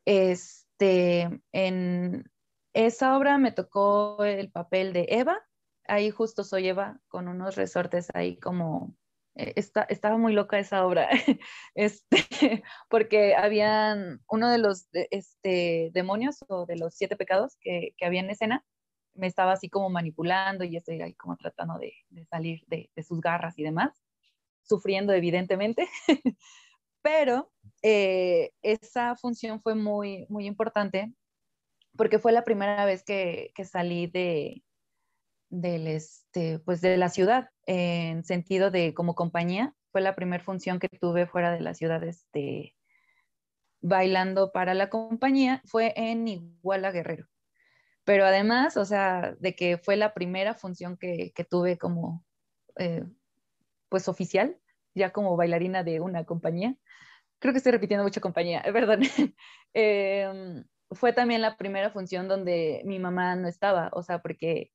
Este, en esa obra me tocó el papel de Eva. Ahí justo soy Eva con unos resortes ahí como eh, Está, estaba muy loca esa obra, este, porque habían uno de los este, demonios o de los siete pecados que, que había en escena, me estaba así como manipulando y estoy ahí como tratando de, salir de, de, sus garras y demás, sufriendo evidentemente, pero eh, esa función fue muy, muy importante porque fue la primera vez que, que salí de, del este, pues de la ciudad, en sentido de como compañía, fue la primera función que tuve fuera de la ciudad, este, bailando para la compañía, fue en Iguala Guerrero pero además, o sea, de que fue la primera función que, que tuve como, eh, pues oficial, ya como bailarina de una compañía. Creo que estoy repitiendo mucha compañía, perdón. eh, fue también la primera función donde mi mamá no estaba, o sea, porque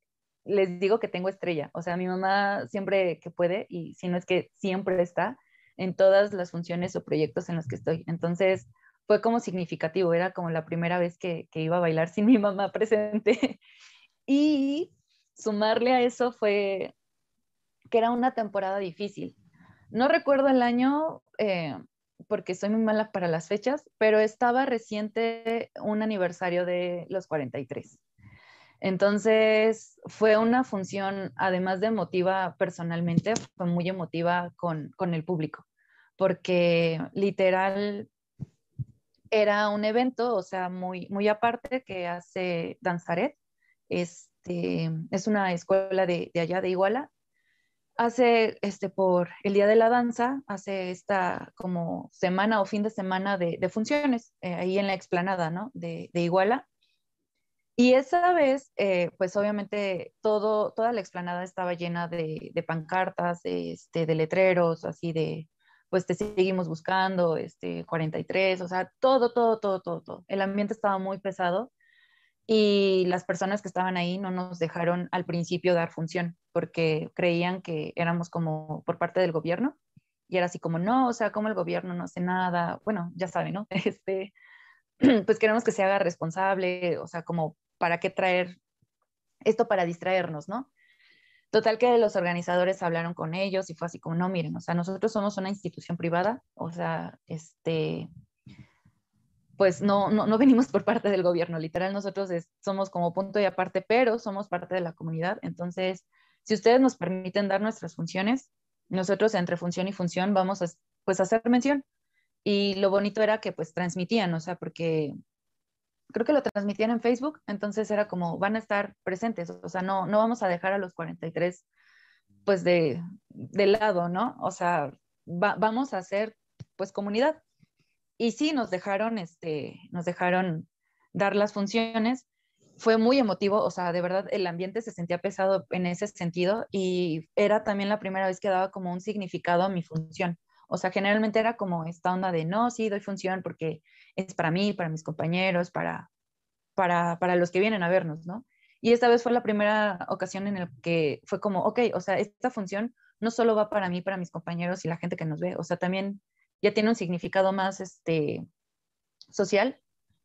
les digo que tengo estrella, o sea, mi mamá siempre que puede, y si no es que siempre está en todas las funciones o proyectos en los que estoy. Entonces, fue como significativo, era como la primera vez que, que iba a bailar sin mi mamá presente. y sumarle a eso fue que era una temporada difícil. No recuerdo el año eh, porque soy muy mala para las fechas, pero estaba reciente un aniversario de los 43. Entonces fue una función, además de emotiva personalmente, fue muy emotiva con, con el público, porque literal era un evento, o sea, muy, muy aparte que hace Danzaret. Este, es una escuela de, de, allá de Iguala. Hace, este, por el Día de la Danza, hace esta como semana o fin de semana de, funciones eh, ahí en la explanada, ¿no? De, de Iguala. Y esa vez, eh, pues obviamente todo, toda la explanada estaba llena de, de pancartas, este, de letreros, así de, pues te seguimos buscando, este, 43, o sea, todo, todo, todo, todo, todo. El ambiente estaba muy pesado y las personas que estaban ahí no nos dejaron al principio dar función porque creían que éramos como por parte del gobierno y era así como, no, o sea, como el gobierno no hace nada, bueno, ya saben, ¿no? Este, pues queremos que se haga responsable, o sea, como, ¿para qué traer esto para distraernos, ¿no? Total que los organizadores hablaron con ellos y fue así como, no, miren, o sea, nosotros somos una institución privada, o sea, este, pues no, no, no venimos por parte del gobierno, literal, nosotros somos como punto y aparte, pero somos parte de la comunidad, entonces, si ustedes nos permiten dar nuestras funciones, nosotros entre función y función vamos a, pues, hacer mención. Y lo bonito era que pues transmitían, o sea, porque creo que lo transmitían en Facebook, entonces era como, van a estar presentes, o sea, no, no vamos a dejar a los 43 pues de, de lado, ¿no? O sea, vamos a hacer pues comunidad. Y sí, nos dejaron, este, nos dejaron dar las funciones. Fue muy emotivo, o sea, de verdad el ambiente se sentía pesado en ese sentido y era también la primera vez que daba como un significado a mi función. O sea, generalmente era como esta onda de, no, sí, doy función porque es para mí, para mis compañeros, para, para, para los que vienen a vernos, ¿no? Y esta vez fue la primera ocasión en la que fue como, ok, o sea, esta función no solo va para mí, para mis compañeros y la gente que nos ve, o sea, también ya tiene un significado más este, social.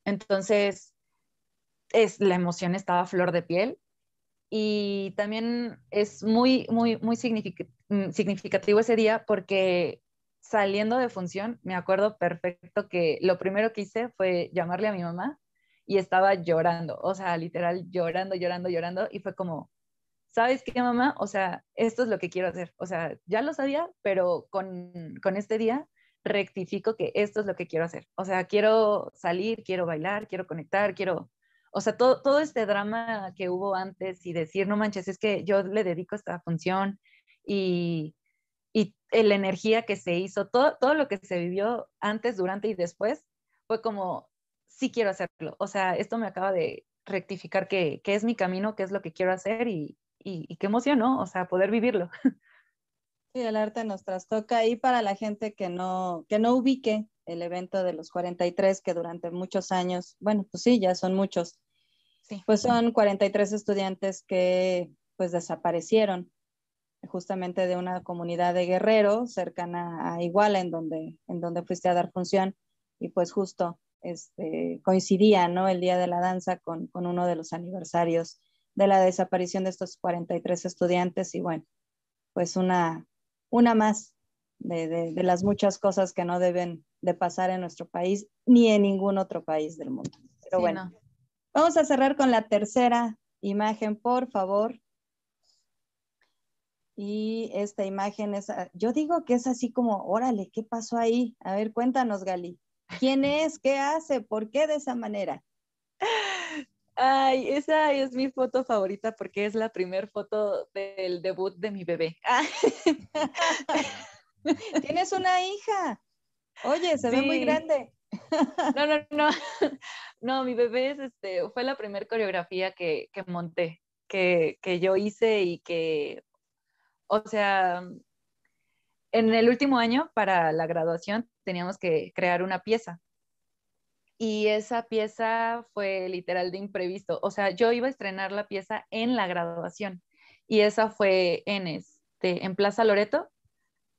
Entonces, es, la emoción estaba a flor de piel y también es muy, muy, muy mm, significativo ese día porque saliendo de función, me acuerdo perfecto que lo primero que hice fue llamarle a mi mamá y estaba llorando, o sea, literal llorando, llorando, llorando y fue como, ¿sabes qué, mamá? O sea, esto es lo que quiero hacer. O sea, ya lo sabía, pero con, con este día rectifico que esto es lo que quiero hacer. O sea, quiero salir, quiero bailar, quiero conectar, quiero, o sea, todo, todo este drama que hubo antes y decir, no manches, es que yo le dedico esta función y, y la energía que se hizo, todo, todo lo que se vivió antes, durante y después, fue como, sí quiero hacerlo. O sea, esto me acaba de rectificar que, es mi camino, qué es lo que quiero hacer y, y, qué emoción, ¿no? O sea, poder vivirlo.
Sí, el arte nos trastoca y para la gente que no, que no ubique el evento de los 43, que durante muchos años, bueno, pues sí, ya son muchos, sí. pues son 43 estudiantes que pues desaparecieron justamente de una comunidad de guerreros cercana a Iguala, en donde, en donde fuiste a dar función, y pues justo este, coincidía, ¿no? El día de la danza con, uno de los aniversarios de la desaparición de estos 43 estudiantes, y bueno, pues una, una más de, las muchas cosas que no deben de pasar en nuestro país ni en ningún otro país del mundo. Pero bueno, vamos a cerrar con la tercera imagen, por favor. Y esta imagen es, ah, yo digo que es así como, órale, ¿qué pasó ahí? A ver, cuéntanos, Gali. ¿Quién es? ¿Qué hace? ¿Por qué de esa manera?
Ay, esa es mi foto favorita porque es la primera foto del debut de mi bebé.
Tienes una hija. Oye, se ve muy grande.
No, no, no. No, mi bebé es, este, fue la primera coreografía que, que monté, que, que, yo hice y que o sea, en el último año para la graduación teníamos que crear una pieza. Y esa pieza fue literal de imprevisto. O sea, yo iba a estrenar la pieza en la graduación y esa fue en, este, en Plaza Loreto.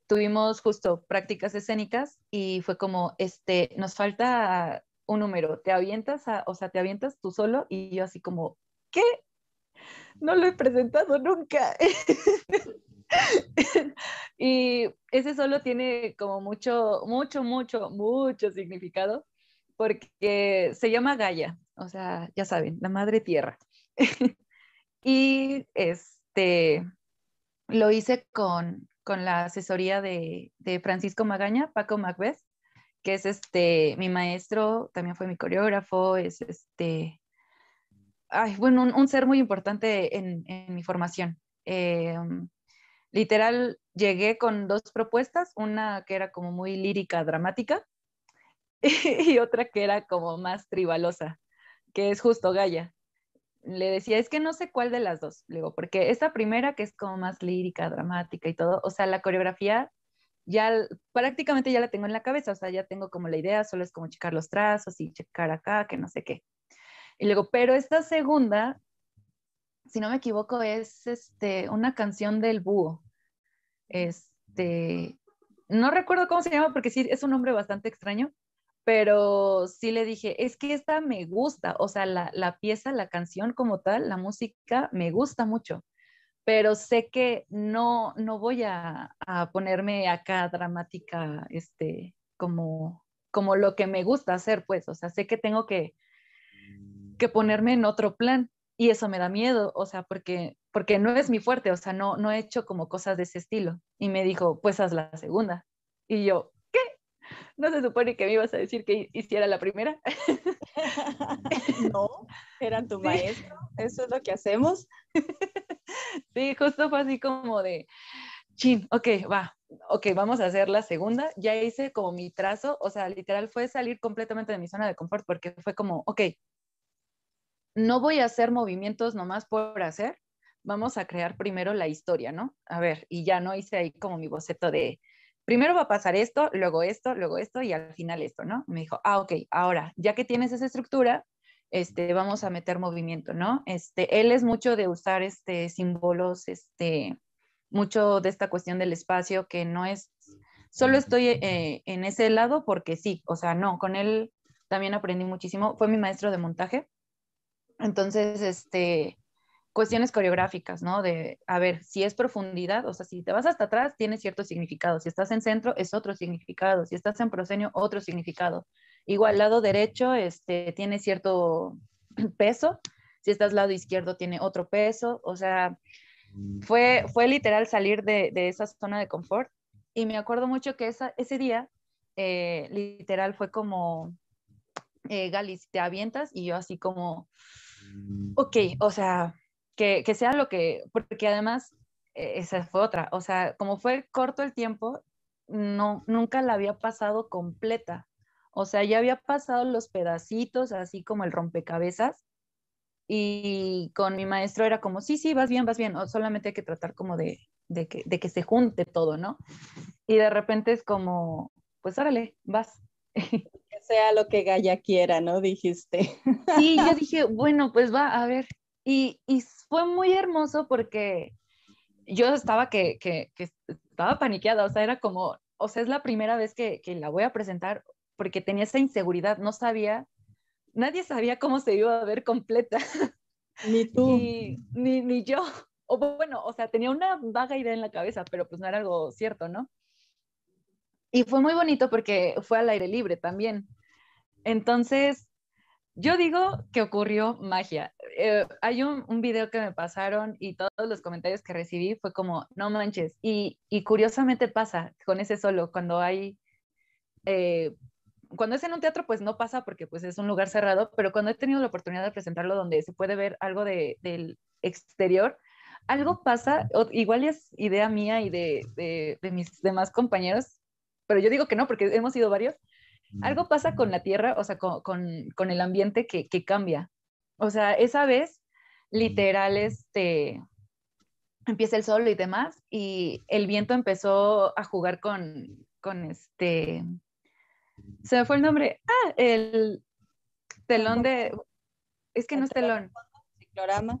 Tuvimos justo prácticas escénicas y fue como, este, nos falta un número, te avientas, o sea, te avientas tú solo y yo así como, ¿qué? No lo he presentado nunca. y ese solo tiene como mucho, mucho, mucho, mucho significado porque se llama Gaia, o sea, ya saben, la madre tierra. y este, lo hice con, con la asesoría de, Francisco Magaña, Paco Macbeth, que es este, mi maestro, también fue mi coreógrafo, es este, ay, bueno, un, ser muy importante en, mi formación. Eh, literal llegué con dos propuestas, una que era como muy lírica, dramática, y otra que era como más tribalosa, que es justo Gaia. Le decía, es que no sé cuál de las dos, le digo, porque esa primera que es como más lírica, dramática y todo, o sea, la coreografía ya prácticamente ya la tengo en la cabeza, o sea, ya tengo como la idea, solo es como checar los trazos y checar acá, que no sé qué. Y luego, pero esta segunda si no me equivoco, es este, una canción del búho. Este, no recuerdo cómo se llama porque sí es un nombre bastante extraño, pero sí le dije, es que esta me gusta, o sea, la, la pieza, la canción como tal, la música me gusta mucho, pero sé que no, no voy a, a ponerme acá dramática, este, como, como lo que me gusta hacer, pues, o sea, sé que tengo que, que ponerme en otro plan y eso me da miedo, o sea, porque, porque no es mi fuerte, o sea, no, no he hecho como cosas de ese estilo. Y me dijo, pues haz la segunda. Y yo, ¿qué? ¿No se supone que me ibas a decir que hiciera la primera?
no, eran tu maestro, eso es lo que hacemos.
sí, justo fue así como de, chin, ok, va, ok, vamos a hacer la segunda. Ya hice como mi trazo, o sea, literal fue salir completamente de mi zona de confort porque fue como, ok, no voy a hacer movimientos nomás por hacer, vamos a crear primero la historia, ¿no? A ver, y ya no hice ahí como mi boceto de, primero va a pasar esto, luego esto, luego esto y al final esto, ¿no? Me dijo, ah, ok, ahora, ya que tienes esa estructura, este, vamos a meter movimiento, ¿no? Este, él es mucho de usar este, símbolos, este, mucho de esta cuestión del espacio que no es, solo estoy eh, en ese lado porque sí, o sea, no, con él también aprendí muchísimo, fue mi maestro de montaje, entonces, este, cuestiones coreográficas, ¿no? De, a ver, si es profundidad, o sea, si te vas hasta atrás, tiene cierto significado. Si estás en centro, es otro significado. Si estás en proscenio, otro significado. Igual, lado derecho, este, tiene cierto peso. Si estás lado izquierdo, tiene otro peso. O sea, fue, fue literal salir de, de esa zona de confort. Y me acuerdo mucho que esa, ese día, eh, literal, fue como, eh, Galis, te avientas y yo así como ok, o sea, que, que sea lo que, porque además eh, esa fue otra, o sea, como fue corto el tiempo, no, nunca la había pasado completa. O sea, ya había pasado los pedacitos, así como el rompecabezas, y con mi maestro era como, sí, sí, vas bien, vas bien, o solamente hay que tratar como de, de, que, de que se junte todo, ¿no? Y de repente es como, pues órale, vas.
sea lo que Gaia quiera, ¿no? Dijiste.
Sí, yo dije, bueno, pues va, a ver. Y, y fue muy hermoso porque yo estaba que, que, que, estaba paniqueada, o sea, era como, o sea, es la primera vez que, que la voy a presentar porque tenía esa inseguridad, no sabía, nadie sabía cómo se iba a ver completa.
Ni tú.
ni, ni yo. O bueno, o sea, tenía una vaga idea en la cabeza, pero pues no era algo cierto, ¿no? Y fue muy bonito porque fue al aire libre también. Entonces, yo digo que ocurrió magia. Eh, hay un, video que me pasaron y todos los comentarios que recibí fue como, no manches. Y, y curiosamente pasa con ese solo, cuando hay, eh, cuando es en un teatro, pues no pasa porque pues es un lugar cerrado, pero cuando he tenido la oportunidad de presentarlo donde se puede ver algo de, del exterior, algo pasa, igual es idea mía y de, de, de mis demás compañeros, pero yo digo que no, porque hemos sido varios, algo pasa con la tierra, o sea, con, con, el ambiente que, que, cambia. O sea, esa vez, literal, este, empieza el sol y demás, y el viento empezó a jugar con, con este, se me fue el nombre, ah, el telón de, es que no es telón.
Ciclorama.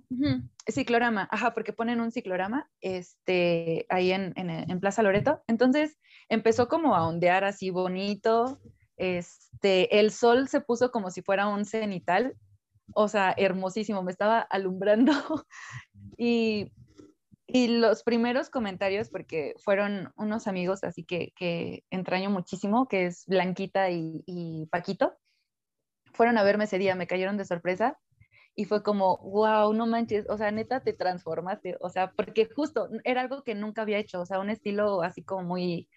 Ciclorama, ajá, porque ponen un ciclorama este, ahí en, en, en Plaza Loreto. Entonces empezó como a ondear así bonito, este, el sol se puso como si fuera un cenital, o sea, hermosísimo, me estaba alumbrando y, y los primeros comentarios, porque fueron unos amigos así que, que entraño muchísimo, que es Blanquita y, y Paquito, fueron a verme ese día, me cayeron de sorpresa y fue como, wow, no manches, o sea, neta te transformaste, o sea, porque justo era algo que nunca había hecho, o sea, un estilo así como muy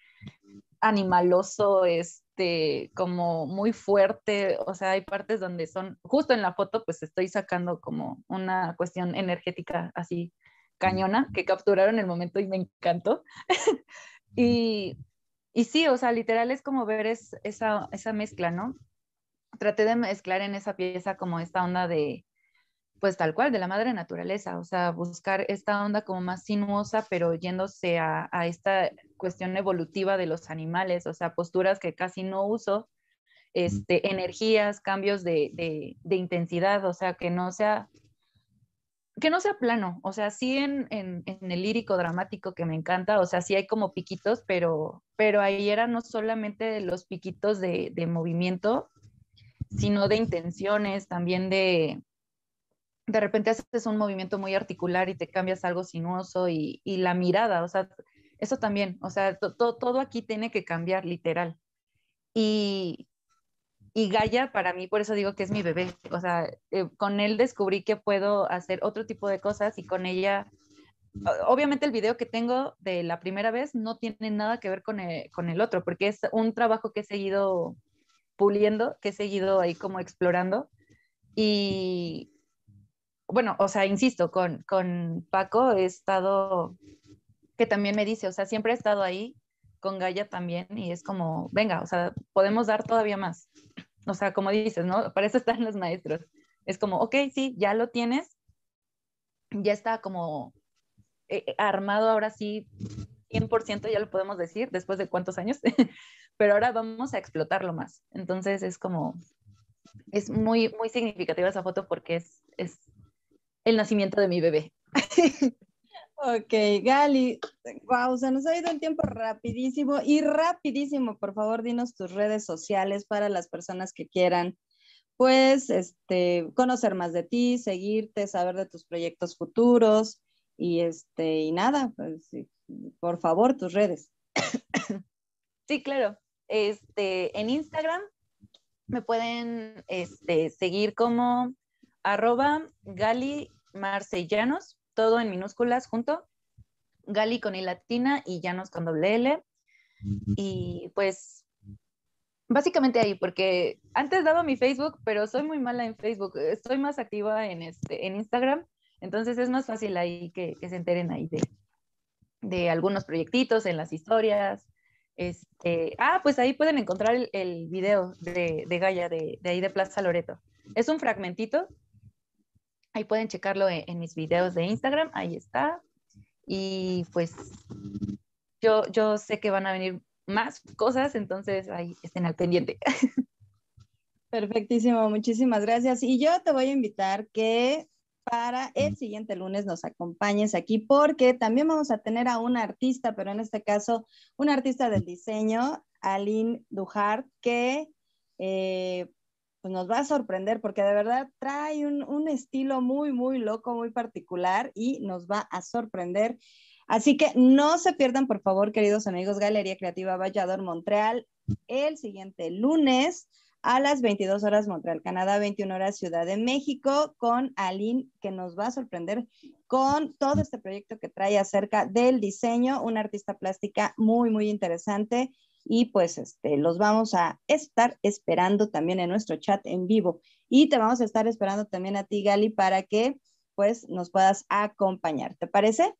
animaloso, este, como muy fuerte, o sea, hay partes donde son, justo en la foto, pues estoy sacando como una cuestión energética así cañona que capturaron el momento y me encantó. y, y sí, o sea, literal es como ver es, esa, esa mezcla, ¿no? Traté de mezclar en esa pieza como esta onda de, pues tal cual, de la madre naturaleza, o sea, buscar esta onda como más sinuosa, pero yéndose a, a, esta cuestión evolutiva de los animales, o sea, posturas que casi no uso, este, energías, cambios de, de, de intensidad, o sea, que no sea, que no sea plano, o sea, sí en, en, en, el lírico dramático que me encanta, o sea, sí hay como piquitos, pero, pero ahí eran no solamente los piquitos de, de movimiento, sino de intenciones, también de, de repente haces un movimiento muy articular y te cambias algo sinuoso y, y la mirada, o sea, eso también, o sea, todo aquí tiene que cambiar, literal. Y, y Gaia para mí, por eso digo que es mi bebé, o sea, eh, con él descubrí que puedo hacer otro tipo de cosas y con ella, obviamente el video que tengo de la primera vez no tiene nada que ver con el, con el otro, porque es un trabajo que he seguido puliendo, que he seguido ahí como explorando. Y bueno, o sea, insisto, con, con Paco he estado, que también me dice, o sea, siempre he estado ahí con Gaia también y es como, venga, o sea, podemos dar todavía más. O sea, como dices, ¿no? Para eso están los maestros. Es como, ok, sí, ya lo tienes, ya está como eh, eh, armado ahora sí, 100% ya lo podemos decir, después de cuántos años, pero ahora vamos a explotarlo más. Entonces es como, es muy, muy significativa esa foto porque es, es el nacimiento de mi bebé.
ok, Gali, wow, se nos ha ido el tiempo rapidísimo y rapidísimo. Por favor, dinos tus redes sociales para las personas que quieran, pues, este, conocer más de ti, seguirte, saber de tus proyectos futuros y este, y nada, pues, por favor, tus redes.
Sí, claro. Este, en Instagram me pueden este, seguir como arroba Gali Marcellanos, todo en minúsculas junto, Gali con I latina y Llanos con doble L. Y pues básicamente ahí, porque antes daba mi Facebook, pero soy muy mala en Facebook, estoy más activa en, este, en Instagram, entonces es más fácil ahí que, se enteren ahí de, de algunos proyectitos en las historias. Este, ah, pues ahí pueden encontrar el, video de, de Gaia, de, de ahí de Plaza Loreto. Es un fragmentito Ahí pueden checarlo en, mis videos de Instagram, ahí está. Y pues yo, yo sé que van a venir más cosas, entonces ahí estén al pendiente.
Perfectísimo, muchísimas gracias. Y yo te voy a invitar que para el siguiente lunes nos acompañes aquí porque también vamos a tener a una artista, pero en este caso una artista del diseño, Aline Duhart, que eh, pues nos va a sorprender porque de verdad trae un, estilo muy, muy loco, muy particular y nos va a sorprender. Así que no se pierdan, por favor, queridos amigos, Galería Creativa Vallador Montreal, el siguiente lunes a las 22 horas Montreal, Canadá, 21 horas Ciudad de México, con Aline, que nos va a sorprender con todo este proyecto que trae acerca del diseño, una artista plástica muy, muy interesante y pues este, los vamos a estar esperando también en nuestro chat en vivo y te vamos a estar esperando también a ti, Gali, para que pues nos puedas acompañar. ¿Te parece?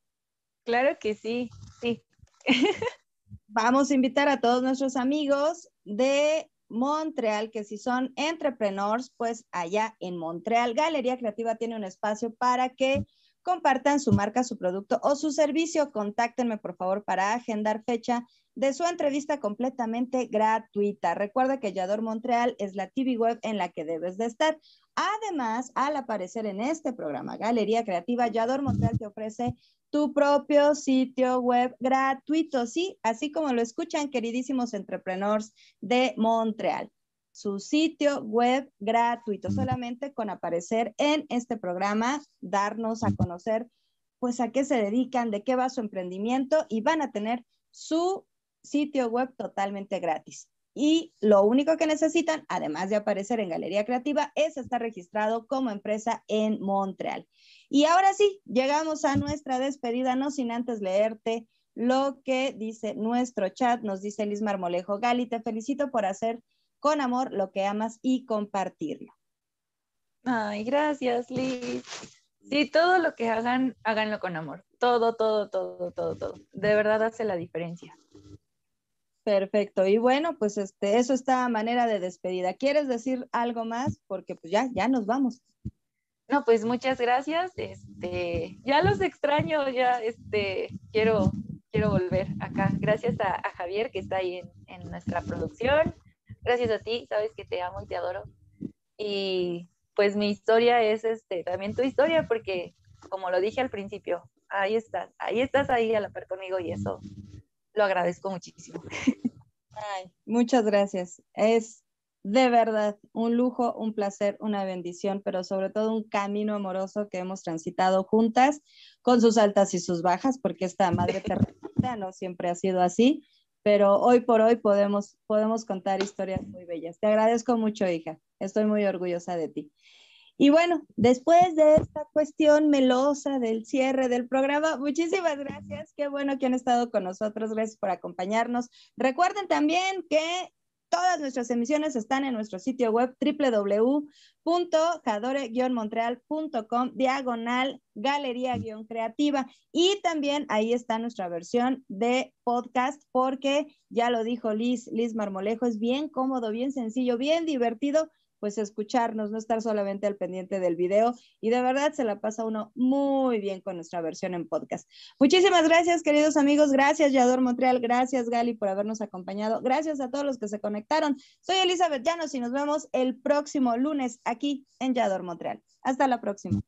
Claro que sí, sí.
vamos a invitar a todos nuestros amigos de Montreal, que si son entrepreneurs, pues allá en Montreal, Galería Creativa tiene un espacio para que compartan su marca, su producto o su servicio. Contáctenme, por favor, para agendar fecha de su entrevista completamente gratuita. Recuerda que Yador Montreal es la TV web en la que debes de estar. Además, al aparecer en este programa Galería Creativa, Yador Montreal te ofrece tu propio sitio web gratuito, sí, así como lo escuchan queridísimos entrepreneurs de Montreal. Su sitio web gratuito, solamente con aparecer en este programa, darnos a conocer pues a qué se dedican, de qué va su emprendimiento y van a tener su sitio web totalmente gratis. Y lo único que necesitan, además de aparecer en Galería Creativa, es estar registrado como empresa en Montreal. Y ahora sí, llegamos a nuestra despedida, no sin antes leerte lo que dice nuestro chat. Nos dice Liz Marmolejo, Gali, te felicito por hacer con amor lo que amas y compartirlo.
Ay, gracias, Liz. Sí, todo lo que hagan, háganlo con amor. Todo, todo, todo, todo, todo. De verdad hace la diferencia.
Perfecto. Y bueno, pues este, eso está a manera de despedida. ¿Quieres decir algo más? Porque pues ya, ya nos vamos.
No, pues muchas gracias. Este, ya los extraño, ya este, quiero, quiero volver acá. Gracias a, Javier que está ahí en, en, nuestra producción. Gracias a ti, sabes que te amo y te adoro. Y pues mi historia es este, también tu historia, porque como lo dije al principio, ahí estás, ahí estás ahí a la par conmigo y eso lo agradezco muchísimo.
muchas gracias. Es de verdad, un lujo, un placer, una bendición, pero sobre todo un camino amoroso que hemos transitado juntas, con sus altas y sus bajas, porque esta madre terrena no siempre ha sido así, pero hoy por hoy podemos, podemos contar historias muy bellas. Te agradezco mucho, hija. Estoy muy orgullosa de ti. Y bueno, después de esta cuestión melosa del cierre del programa, muchísimas gracias. Qué bueno que han estado con nosotros. Gracias por acompañarnos. Recuerden también que Todas nuestras emisiones están en nuestro sitio web www.jadore-montreal.com diagonal galería-creativa y también ahí está nuestra versión de podcast porque ya lo dijo Liz, Liz Marmolejo, es bien cómodo, bien sencillo, bien divertido pues escucharnos, no estar solamente al pendiente del video y de verdad se la pasa uno muy bien con nuestra versión en podcast. Muchísimas gracias, queridos amigos, gracias Yador Montreal, gracias Gali por habernos acompañado, gracias a todos los que se conectaron. Soy Elizabeth Llanos y nos vemos el próximo lunes aquí en Yador Montreal. Hasta la próxima.